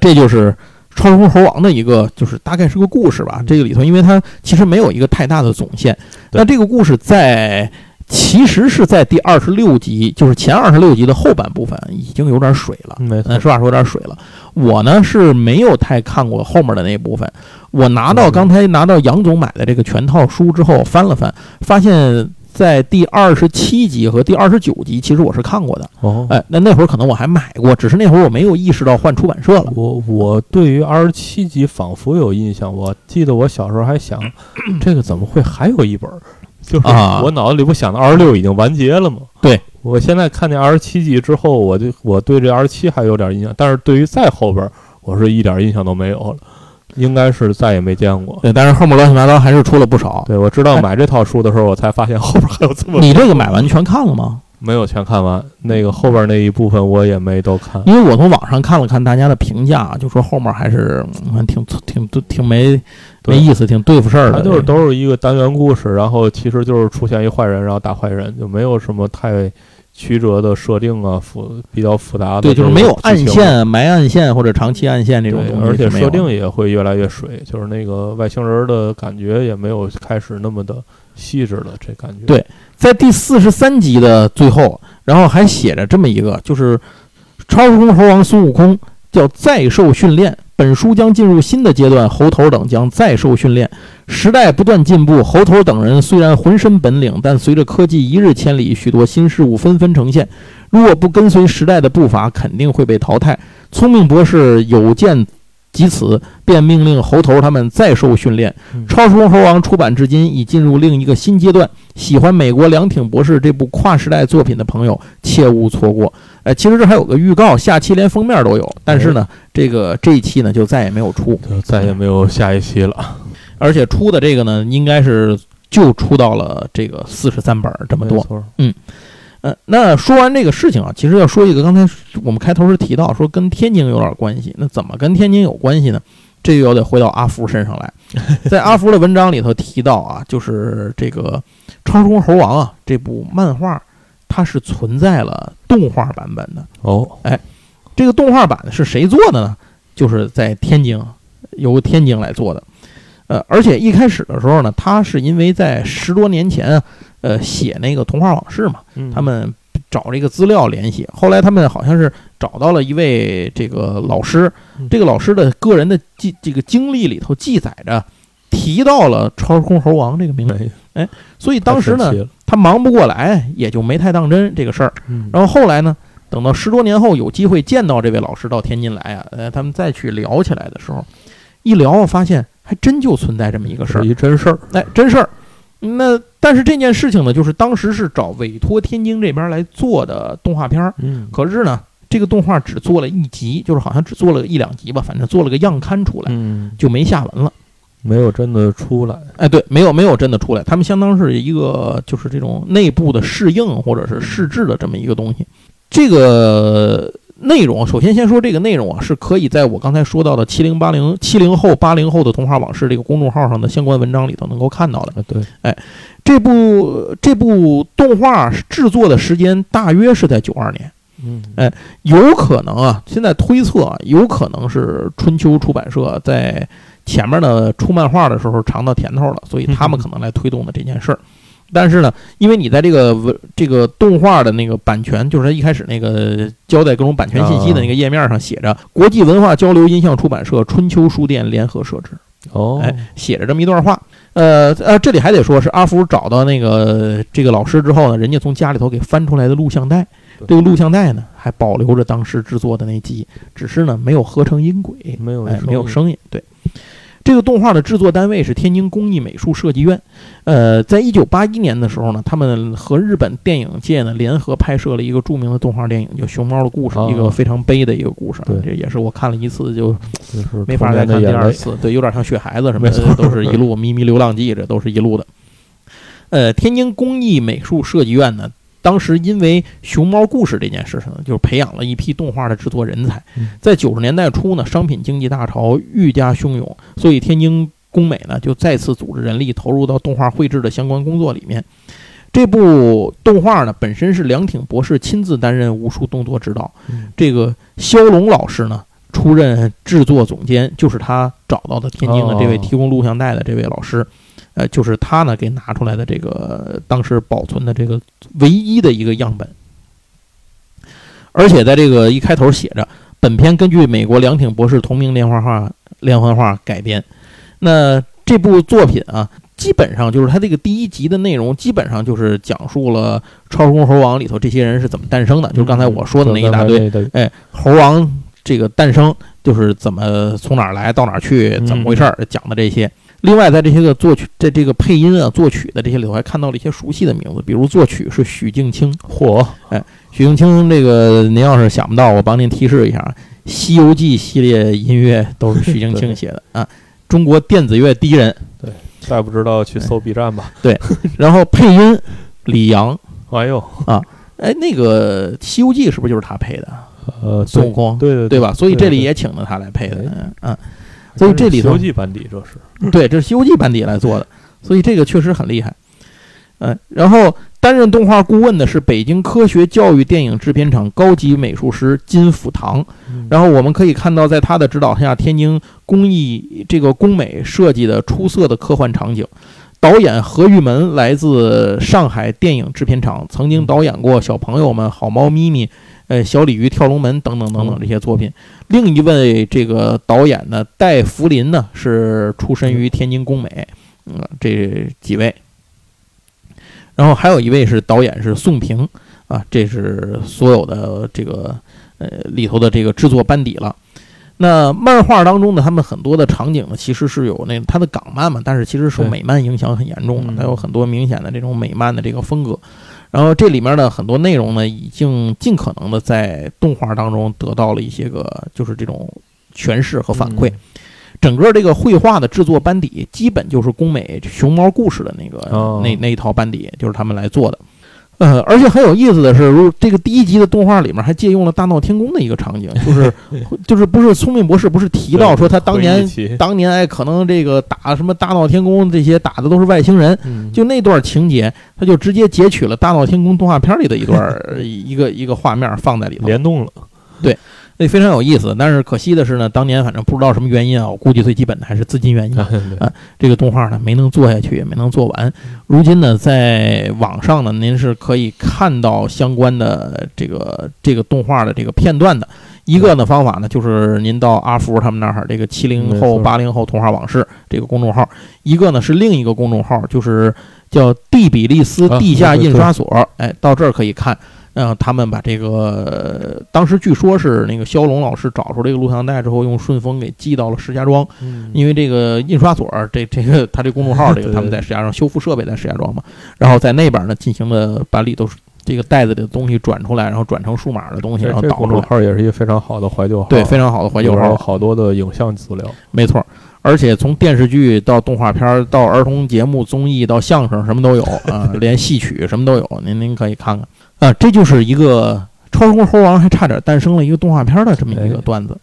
这就是。超时空猴王的一个就是大概是个故事吧，这个里头，因为它其实没有一个太大的总线。那这个故事在其实是在第二十六集，就是前二十六集的后半部分已经有点水了。没错，实话说有点水了。我呢是没有太看过后面的那部分。我拿到刚才拿到杨总买的这个全套书之后翻了翻，发现。在第二十七集和第二十九集，其实我是看过的。哦，哎，那那会儿可能我还买过，只是那会儿我没有意识到换出版社了。我我对于二十七集仿佛有印象，我记得我小时候还想，这个怎么会还有一本？就是我脑子里不想的二十六已经完结了吗？对，我现在看见二十七集之后，我就我对这二十七还有点印象，但是对于再后边，我是一点印象都没有了。应该是再也没见过，对，但是后面乱七八糟还是出了不少。对，我知道买这套书的时候，我才发现后边还有这么。你这个买完全看了吗？没有全看完，那个后边那一部分我也没都看。因为我从网上看了看大家的评价，就说后面还是挺挺挺挺没没意思，挺对付事儿的。它就是都是一个单元故事，然后其实就是出现一坏人，然后打坏人，就没有什么太。曲折的设定啊，复比较复杂的，对，就是没有暗线、埋暗线或者长期暗线这种东西，而且设定也会越来越水，就是那个外星人的感觉也没有开始那么的细致了，这感觉。对，在第四十三集的最后，然后还写着这么一个，就是超时空猴王孙悟空叫再受训练。本书将进入新的阶段，猴头等将再受训练。时代不断进步，猴头等人虽然浑身本领，但随着科技一日千里，许多新事物纷纷呈现。如果不跟随时代的步伐，肯定会被淘汰。聪明博士有见及此，便命令猴头他们再受训练。《超时空猴王》出版至今，已进入另一个新阶段。喜欢美国凉挺博士这部跨时代作品的朋友，切勿错过。哎，其实这还有个预告，下期连封面都有。但是呢，这个这一期呢就再也没有出，就再也没有下一期了。而且出的这个呢，应该是就出到了这个四十三本这么多。嗯，呃，那说完这个事情啊，其实要说一个，刚才我们开头是提到说跟天津有点关系。那怎么跟天津有关系呢？这又得回到阿福身上来。在阿福的文章里头提到啊，就是这个《超时空猴王》啊这部漫画。它是存在了动画版本的哦，哎，这个动画版是谁做的呢？就是在天津，由天津来做的。呃，而且一开始的时候呢，他是因为在十多年前，呃，写那个童话往事嘛，他们找这个资料联系，后来他们好像是找到了一位这个老师，这个老师的个人的记这个经历里头记载着。提到了超时空猴王这个名字，哎，所以当时呢，他忙不过来，也就没太当真这个事儿。然后后来呢，等到十多年后有机会见到这位老师到天津来啊，呃，他们再去聊起来的时候，一聊发现还真就存在这么一个事儿，一真事儿，哎，真事儿。那但是这件事情呢，就是当时是找委托天津这边来做的动画片儿，嗯，可是呢，这个动画只做了一集，就是好像只做了一两集吧，反正做了个样刊出来，嗯，就没下文了。没有真的出来，哎，对，没有没有真的出来，他们相当是一个就是这种内部的适应或者是试制的这么一个东西。这个内容，首先先说这个内容啊，是可以在我刚才说到的七零八零七零后八零后的童话往事这个公众号上的相关文章里头能够看到的。对，哎，这部这部动画制作的时间大约是在九二年，嗯，哎，有可能啊，现在推测啊，有可能是春秋出版社在。前面呢出漫画的时候尝到甜头了，所以他们可能来推动的这件事儿。但是呢，因为你在这个文这个动画的那个版权，就是一开始那个交代各种版权信息的那个页面上写着“国际文化交流音像出版社春秋书店联合设置”。哦，哎，写着这么一段话。呃呃，这里还得说是阿福找到那个这个老师之后呢，人家从家里头给翻出来的录像带，这个录像带呢还保留着当时制作的那集，只是呢没有合成音轨，没有哎没有声音，对。这个动画的制作单位是天津工艺美术设计院。呃，在一九八一年的时候呢，他们和日本电影界呢联合拍摄了一个著名的动画电影，叫《熊猫的故事》，一个非常悲的一个故事。对，这也是我看了一次就就是没法再看第二次。对，有点像雪孩子什么的，都是一路咪咪流浪记，这都是一路的。呃，天津工艺美术设计院呢。当时因为熊猫故事这件事情呢，就是培养了一批动画的制作人才。在九十年代初呢，商品经济大潮愈加汹涌，所以天津工美呢就再次组织人力投入到动画绘制的相关工作里面。这部动画呢本身是梁挺博士亲自担任武术动作指导，这个肖龙老师呢出任制作总监，就是他找到的天津的这位提供录像带的这位老师。呃，就是他呢给拿出来的这个当时保存的这个唯一的一个样本，而且在这个一开头写着，本片根据美国梁挺博士同名连环画连环画改编。那这部作品啊，基本上就是它这个第一集的内容，基本上就是讲述了超时空猴王里头这些人是怎么诞生的，就是刚才我说的那一大堆。哎，猴王这个诞生就是怎么从哪儿来到哪儿去，怎么回事儿，讲的这些。另外，在这些个作曲，在这个配音啊、作曲的这些里头，还看到了一些熟悉的名字，比如作曲是许镜清。嚯，哎，许镜清这个您要是想不到，我帮您提示一下，《西游记》系列音乐都是许镜清写的 啊。中国电子乐第一人。对，再不知道去搜 B 站吧。对，然后配音李阳。哎呦啊，哎，那个《西游记》是不是就是他配的？呃，孙悟空。对对对吧？所以这里也请了他来配的。嗯嗯。所以这里头《西游记》班底这是对，这是《西游记》班底来做的，所以这个确实很厉害。嗯，然后担任动画顾问的是北京科学教育电影制片厂高级美术师金辅堂。然后我们可以看到，在他的指导下，天津工艺这个工美设计的出色的科幻场景。导演何玉门来自上海电影制片厂，曾经导演过《小朋友们》《好猫咪咪》。呃，小鲤鱼跳龙门等等等等这些作品。另一位这个导演呢，戴福林呢，是出身于天津工美。嗯，这几位，然后还有一位是导演是宋平啊，这是所有的这个呃里头的这个制作班底了。那漫画当中呢，他们很多的场景呢，其实是有那它的港漫嘛，但是其实受美漫影响很严重的，它有很多明显的这种美漫的这个风格。然后这里面的很多内容呢，已经尽可能的在动画当中得到了一些个就是这种诠释和反馈。整个这个绘画的制作班底，基本就是宫美熊猫故事的那个那那一套班底，就是他们来做的。呃，而且很有意思的是，如这个第一集的动画里面还借用了大闹天宫的一个场景，就是 就是不是聪明博士不是提到说他当年当年哎可能这个打什么大闹天宫这些打的都是外星人，就那段情节，他就直接截取了大闹天宫动画片里的一段 一个一个画面放在里头，联动了，对。那非常有意思，但是可惜的是呢，当年反正不知道什么原因啊，我估计最基本的还是资金原因 啊。这个动画呢没能做下去，也没能做完。如今呢，在网上呢，您是可以看到相关的这个这个动画的这个片段的。一个呢方法呢，就是您到阿福他们那儿这个七零后、八零后童话往事这个公众号；一个呢是另一个公众号，就是叫蒂比利斯地下印刷所。哎，到这儿可以看。嗯，他们把这个当时据说是那个肖龙老师找出这个录像带之后，用顺丰给寄到了石家庄，因为这个印刷所这这个他这公众号这个他们在石家庄修复设备在石家庄嘛，然后在那边呢进行了把里头这个袋子里的东西转出来，然后转成数码的东西，然后导出来。公众号也是一个非常好的怀旧号，对，非常好的怀旧号，好多的影像资料，没错。而且从电视剧到动画片到儿童节目、综艺到相声什么都有啊，连戏曲什么都有，您您可以看看。啊，这就是一个《超时空猴王》还差点诞生了一个动画片的这么一个段子，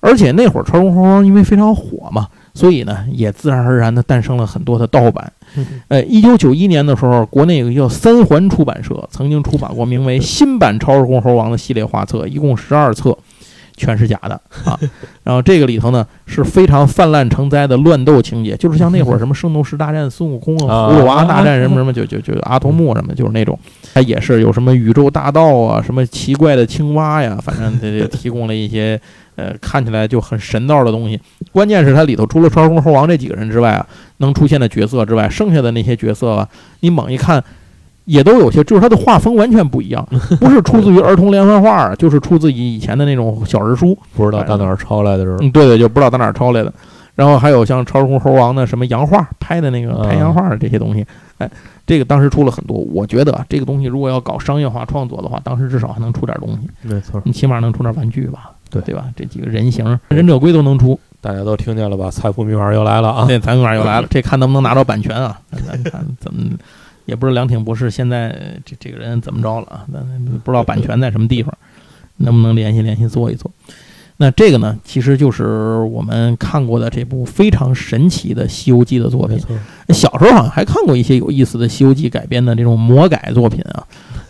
而且那会儿《超时空猴王》因为非常火嘛，所以呢也自然而然的诞生了很多的盗版。呃，一九九一年的时候，国内有个叫三环出版社曾经出版过名为《新版超时空猴王》的系列画册，一共十二册。全是假的啊！然后这个里头呢是非常泛滥成灾的乱斗情节，就是像那会儿什么圣斗士大战孙悟空啊，葫芦娃大战什么什么，就就就阿童木什么，就是那种，它也是有什么宇宙大道啊，什么奇怪的青蛙呀，反正这提供了一些呃看起来就很神道的东西。关键是它里头除了超时空猴王这几个人之外啊，能出现的角色之外，剩下的那些角色啊，你猛一看。也都有些，就是它的画风完全不一样，不是出自于儿童连环画，就是出自于以前的那种小人书，不知道到哪儿抄来的是？嗯，对对，就不知道到哪儿抄来的。然后还有像超时空猴王的什么洋画拍的那个拍洋画的这些东西，哎，这个当时出了很多。我觉得啊，这个东西如果要搞商业化创作的话，当时至少还能出点东西。没错，你起码能出点玩具吧？对对吧？这几个人形忍者龟都能出，大家都听见了吧？财富密码又来了啊！那财富密码又来了，这看能不能拿到版权啊？咱看怎么，也不知道梁挺博士现在这这个人怎么着了啊？咱不知道版权在什么地方，能不能联系联系做一做？那这个呢，其实就是我们看过的这部非常神奇的《西游记》的作品。小时候好像还看过一些有意思的《西游记》改编的这种魔改作品啊。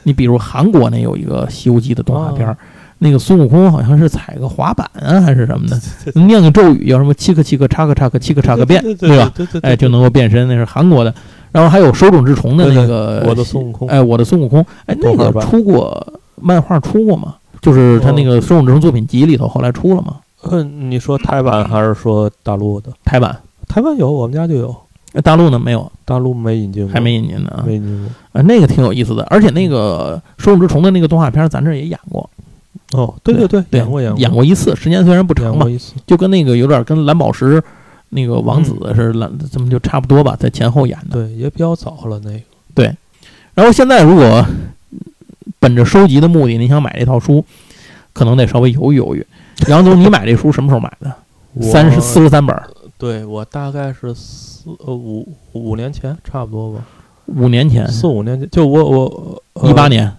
你比如韩国那有一个《西游记》的动画片，那个孙悟空好像是踩个滑板啊，还是什么的，念个咒语叫什么“七个七个叉个叉个七个叉个变”，对吧？哎，就能够变身，那是韩国的。然后还有手冢治虫的那个《我的孙悟空》，哎，《我的孙悟空》，哎，那个出过漫画出过吗？就是他那个《孙悟空作品集》里头，后来出了吗？嗯，你说台版还是说大陆的？台版，台版有，我们家就有。大陆呢？没有，大陆没引进过，还没引进呢。没引进过。啊，那个挺有意思的，而且那个《手冢之虫》的那个动画片，咱这也演过。哦，对对对，演过演过演过一次，时间虽然不长吧，就跟那个有点跟蓝宝石那个王子是蓝，怎么就差不多吧，在前后演的。对，也比较早了那个。对，然后现在如果本着收集的目的，你想买这套书。可能得稍微犹豫犹豫。杨总，你买这书什么时候买的？三十四十三本。对我大概是四呃五五年前，差不多吧。五年前，四五年前，就我我一八年，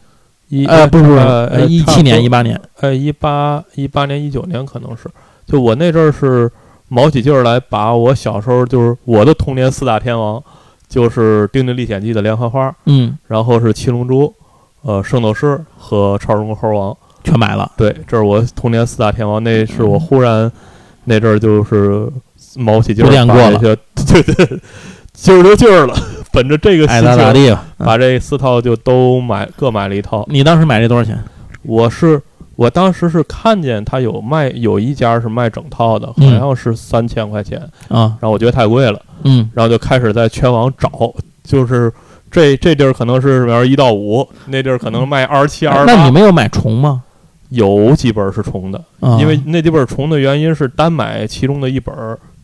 一呃不是不是一七年一八年，呃一八一八年一九年可能是。就我那阵儿是卯起劲儿来，把我小时候就是我的童年四大天王，就是《丁丁历险记》的连环花，嗯，然后是七龙珠，呃，圣斗士和超时空猴王。全买了，对，这是我童年四大天王，那是我忽然那阵儿就是卯起劲儿把这些，对对，劲儿就劲儿了，本着这个心情，把这四套就都买，各买了一套。你当时买这多少钱？我是我当时是看见他有卖，有一家是卖整套的，好像是三千块钱啊，然后我觉得太贵了，嗯，然后就开始在全网找，就是这这地儿可能是比如一到五，那地儿可能卖二十七、二十八。那你没有买重吗？有几本是重的，因为那几本重的原因是单买其中的一本，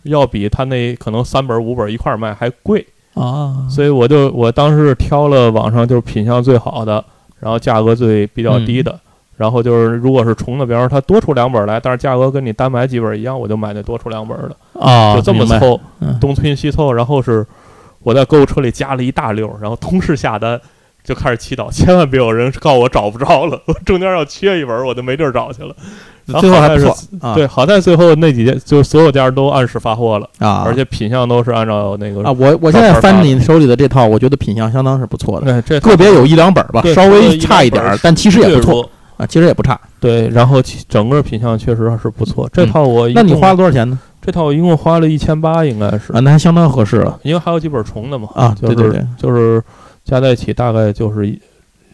要比他那可能三本五本一块卖还贵。啊，所以我就我当时挑了网上就是品相最好的，然后价格最比较低的，然后就是如果是重的，比方说它多出两本来，但是价格跟你单买几本一样，我就买那多出两本的啊，就这么凑，东拼西凑，然后是我在购物车里加了一大溜，然后同时下单。就开始祈祷，千万别有人告我找不着了。我中间要缺一本，我就没地儿找去了。最后还是对，好在最后那几件，就所有家都按时发货了啊，而且品相都是按照那个啊。我我现在翻你手里的这套，我觉得品相相当是不错的。对，这个别有一两本吧，稍微差一点，但其实也不错啊，其实也不差。对，然后整个品相确实是不错。这套我那你花了多少钱呢？这套我一共花了一千八，应该是啊，那还相当合适了，因为还有几本重的嘛啊。对对对，就是加在一起大概就是一。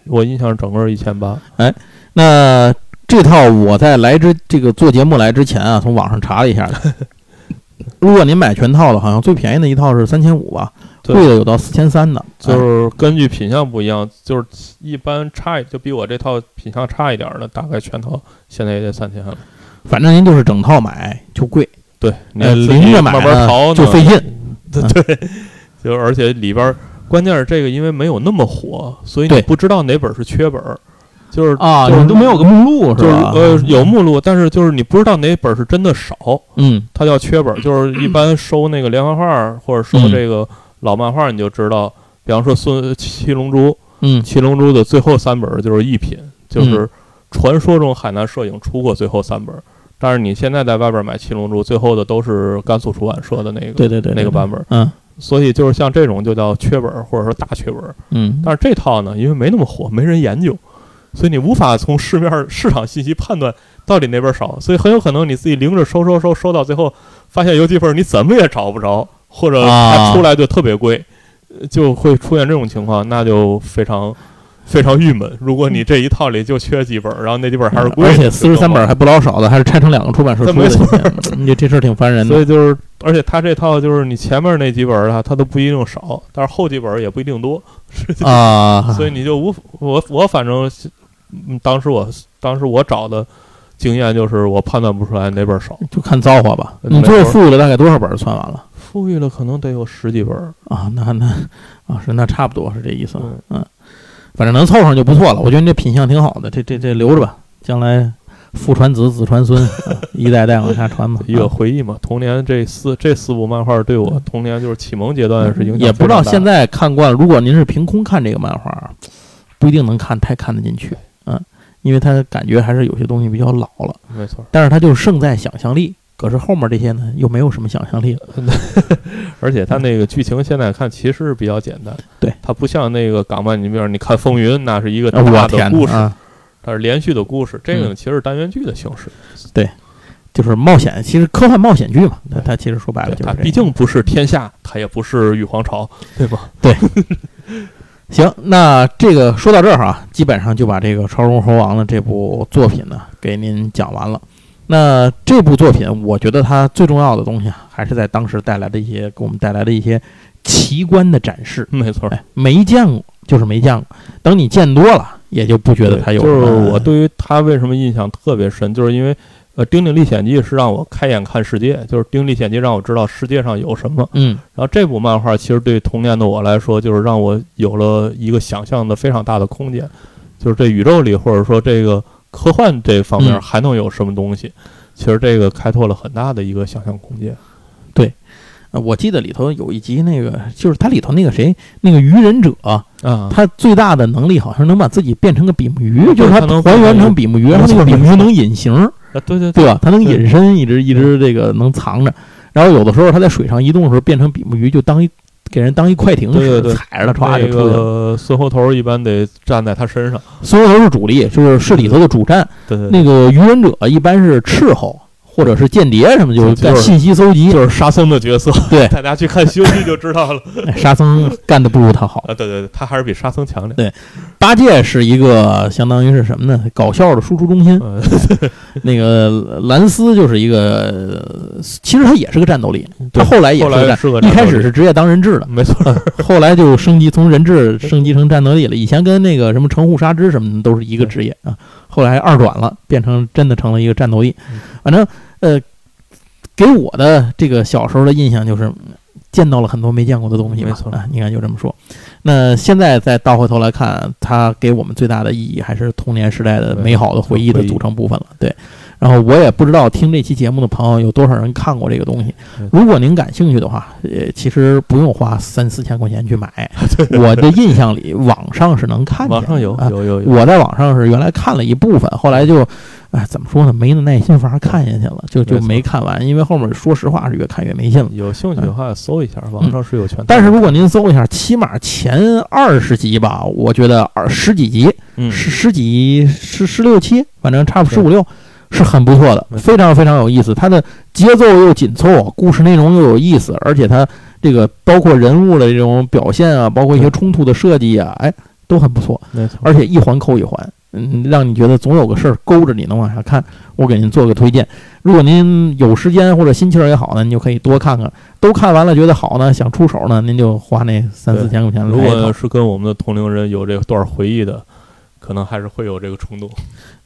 我印象整个一千八，哎，那这套我在来之这个做节目来之前啊，从网上查了一下，如果您买全套的，好像最便宜的一套是三千五吧，贵的有到四千三的，就是根据品相不一样，就是一般差就比我这套品相差一点的，大概全套现在也得三千了。反正您就是整套买就贵，对，拎着买就费劲，对，就而且里边。关键是这个，因为没有那么火，所以你不知道哪本是缺本，就是啊，你都没有个目录是吧？呃，有目录，但是就是你不知道哪本是真的少，嗯，它叫缺本，就是一般收那个连环画或者收这个老漫画，你就知道，比方说《孙七龙珠》，嗯，《七龙珠》的最后三本就是一品，就是传说中海南摄影出过最后三本，但是你现在在外边买《七龙珠》，最后的都是甘肃出版社的那个，对对对，那个版本，嗯。所以就是像这种就叫缺本或者说大缺本，嗯，但是这套呢，因为没那么火，没人研究，所以你无法从市面市场信息判断到底哪本少，所以很有可能你自己零着收收收收到最后，发现有几本你怎么也找不着，或者它出来就特别贵，就会出现这种情况，那就非常。非常郁闷。如果你这一套里就缺几本，然后那几本还是贵，而且四十三本还不老少的，还是拆成两个出版社出的，你这事儿挺烦人的。所以就是，而且它这套就是你前面那几本啊，它都不一定少，但是后几本也不一定多啊。所以你就无我我反正，当时我当时我找的经验就是我判断不出来哪本少，就看造化吧。嗯你最后没错富裕了大概多少本儿算完了富裕了可能得有十几本儿。啊？那那啊是那差不多是这意思。嗯嗯，反正能凑上就不错了。我觉得你这品相挺好的，这这这留着吧，将来父传子，子传孙，啊一代代往下传嘛。一个啊回忆嘛，童年这四这四部漫画对我童年就是启蒙阶段是影响也不知道现在看惯了。如果您是凭空看这个漫画，不一定能看太看得进去，嗯，因为它感觉还是有些东西比较老了。没错，但是它就胜在想象力，可是后面这些呢又没有什么想象力了。而且它那个剧情现在看其实是比较简单，对，它不像那个港漫，你比如你看《风云》，那是一个啊大我的故事！它是连续的故事，这个呢其实是单元剧的形式，对就是冒险，其实科幻冒险剧嘛，它它其实说白了，它就是这样毕竟不是天下，它也不是玉皇朝，对吧？行。那这个说到这儿啊，基本上就把这个《超龙猴王》的这部作品呢给您讲完了。那这部作品，我觉得它最重要的东西啊，还是在当时带来的一些给我们带来的一些奇观的展示。没错，哎，没见过就是没见过，等你见多了，也就不觉得它有就是我对于它为什么印象特别深，就是因为呃，《丁丁历险记》是让我开眼看世界，就是《丁丁历险记》让我知道世界上有什么。嗯然后这部漫画其实对童年的我来说，就是让我有了一个想象的非常大的空间，就是这宇宙里或者说这个科幻这方面嗯还能有什么东西？其实这个开拓了很大的一个想象空间。对我记得里头有一集那个，就是它里头那个谁，那个鱼忍者，啊，他最大的能力好像能把自己变成个比目鱼，对就是他它能还原成比目鱼，然后那个比目鱼能隐形，啊，对对对吧？它能隐身，一直一直这个能藏着。然后有的时候他在水上移动的时候变成比目鱼，就当一给人当一快艇使，对对对踩着他歘那就出去了。个孙猴头一般得站在他身上，孙猴头是主力，就是是里头的主战。对对，那个愚人者一般是斥候或者是间谍什么，就是干信息搜集。就是沙僧的角色，对 大家去看《西游记》就知道了。哎 沙僧干的不如他好。啊，对对对，他还是比沙僧强点。对八戒是一个相当于是什么呢？搞笑的输出中心。嗯，那个蓝斯就是一个，呃其实他也是个战斗力，他后来也是个战，一开始是职业当人质的，没错，后来就升级从人质升级成战斗力了。以前跟那个什么城户沙织什么的都是一个职业啊，后来二转了，变成真的成了一个战斗力嗯。反正呃，给我的这个小时候的印象就是。见到了很多没见过的东西嘛没错啊，应该就这么说。那现在再倒回头来看，它给我们最大的意义还是童年时代的美好的回忆的组成部分了。对，然后我也不知道听这期节目的朋友有多少人看过这个东西嗯。如果您感兴趣的话，呃，其实不用花三四千块钱去买。我的印象里，网上是能看网上有啊。有有有，我在网上是原来看了一部分，后来就，哎，怎么说呢，没那耐心法看下去了，就就没看完，因为后面说实话是越看越没劲了。有兴趣的话搜一下，网上是有全但是如果您搜一下，起码前二十集吧，我觉得二十几集，嗯，十十几十十六七，反正差不十五六，是很不错的，非常非常有意思。它的节奏又紧凑，故事内容又有意思，而且它这个包括人物的这种表现啊，包括一些冲突的设计啊，哎，都很不错。没错，而且一环扣一环，嗯，让你觉得总有个事儿勾着你能往下看。我给您做个推荐，如果您有时间或者心情儿也好呢，您就可以多看看。都看完了觉得好呢，想出手呢，您就花那三四千块钱如果。是跟我们的同龄人有这段回忆的，可能还是会有这个冲动。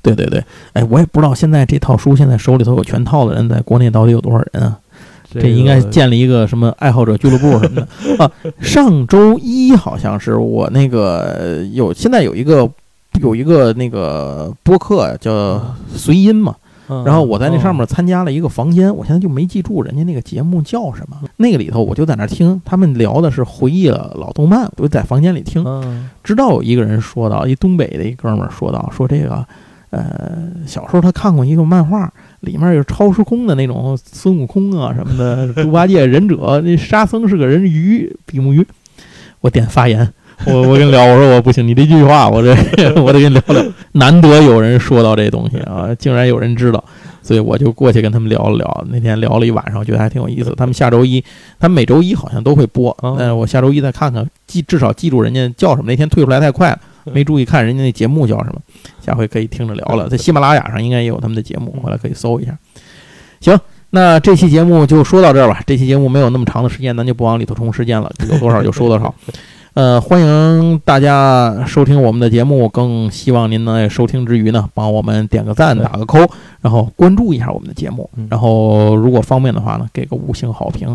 对对对，哎，我也不知道现在这套书现在手里头有全套的人，在国内到底有多少人啊？这这应该建立一个什么爱好者俱乐部什么的 啊？上周一好像是我那个呃有，现在有一个有一个那个播客叫随音嘛，嗯然后我在那上面哦参加了一个房间，我现在就没记住人家那个节目叫什么。那个里头我就在那听，他们聊的是回忆了老动漫，我就在房间里听。嗯直到有一个人说到，一东北的一哥们儿说到，说这个，呃，小时候他看过一个漫画，里面有超时空的那种孙悟空啊什么的，猪八戒、忍者，那沙僧是个人鱼，比目鱼。我点发言，我我跟你聊，我说我不行，你这句话我这我得跟你聊聊。难得有人说到这东西啊，竟然有人知道，所以我就过去跟他们聊了聊。那天聊了一晚上，我觉得还挺有意思。他们下周一，他们每周一好像都会播，哦但是我下周一再看看，记至少记住人家叫什么。那天退出来太快了，没注意看人家那节目叫什么，下回可以听着聊了。在喜马拉雅上应该也有他们的节目，回来可以搜一下。行，那这期节目就说到这儿吧。这期节目没有那么长的时间，咱就不往里头充时间了，有多少就说多少。呃，欢迎大家收听我们的节目，更希望您呢收听之余呢，帮我们点个赞、打个扣，然后关注一下我们的节目，然后如果方便的话呢，给个五星好评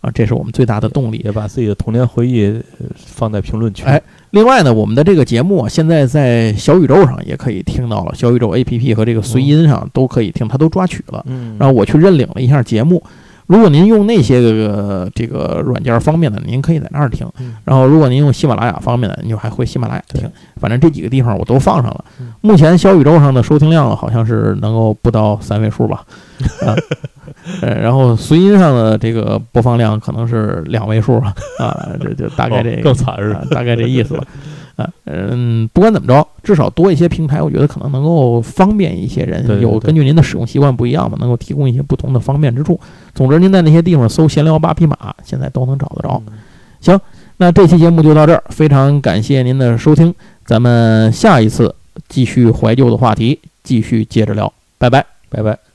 啊，这是我们最大的动力。也把自己的童年回忆放在评论区。哎，另外呢，我们的这个节目啊，现在在小宇宙上也可以听到了，小宇宙 APP 和这个随音上都可以听，它都抓取了。嗯，然后我去认领了一下节目。如果您用那些个这个软件方便的，您可以在那儿听。然后，如果您用喜马拉雅方便的，您就还回喜马拉雅听。反正这几个地方我都放上了。目前小宇宙上的收听量好像是能够不到三位数吧？啊，呃，然后随音上的这个播放量可能是两位数啊，啊，这就大概这更惨是大概这意思吧。啊，嗯，不管怎么着，至少多一些平台，我觉得可能能够方便一些人。有根据您的使用习惯不一样嘛，能够提供一些不同的方便之处。总之，您在那些地方搜“闲聊八匹马”，现在都能找得着。行，那这期节目就到这儿，非常感谢您的收听，咱们下一次继续怀旧的话题，继续接着聊，拜拜，拜拜。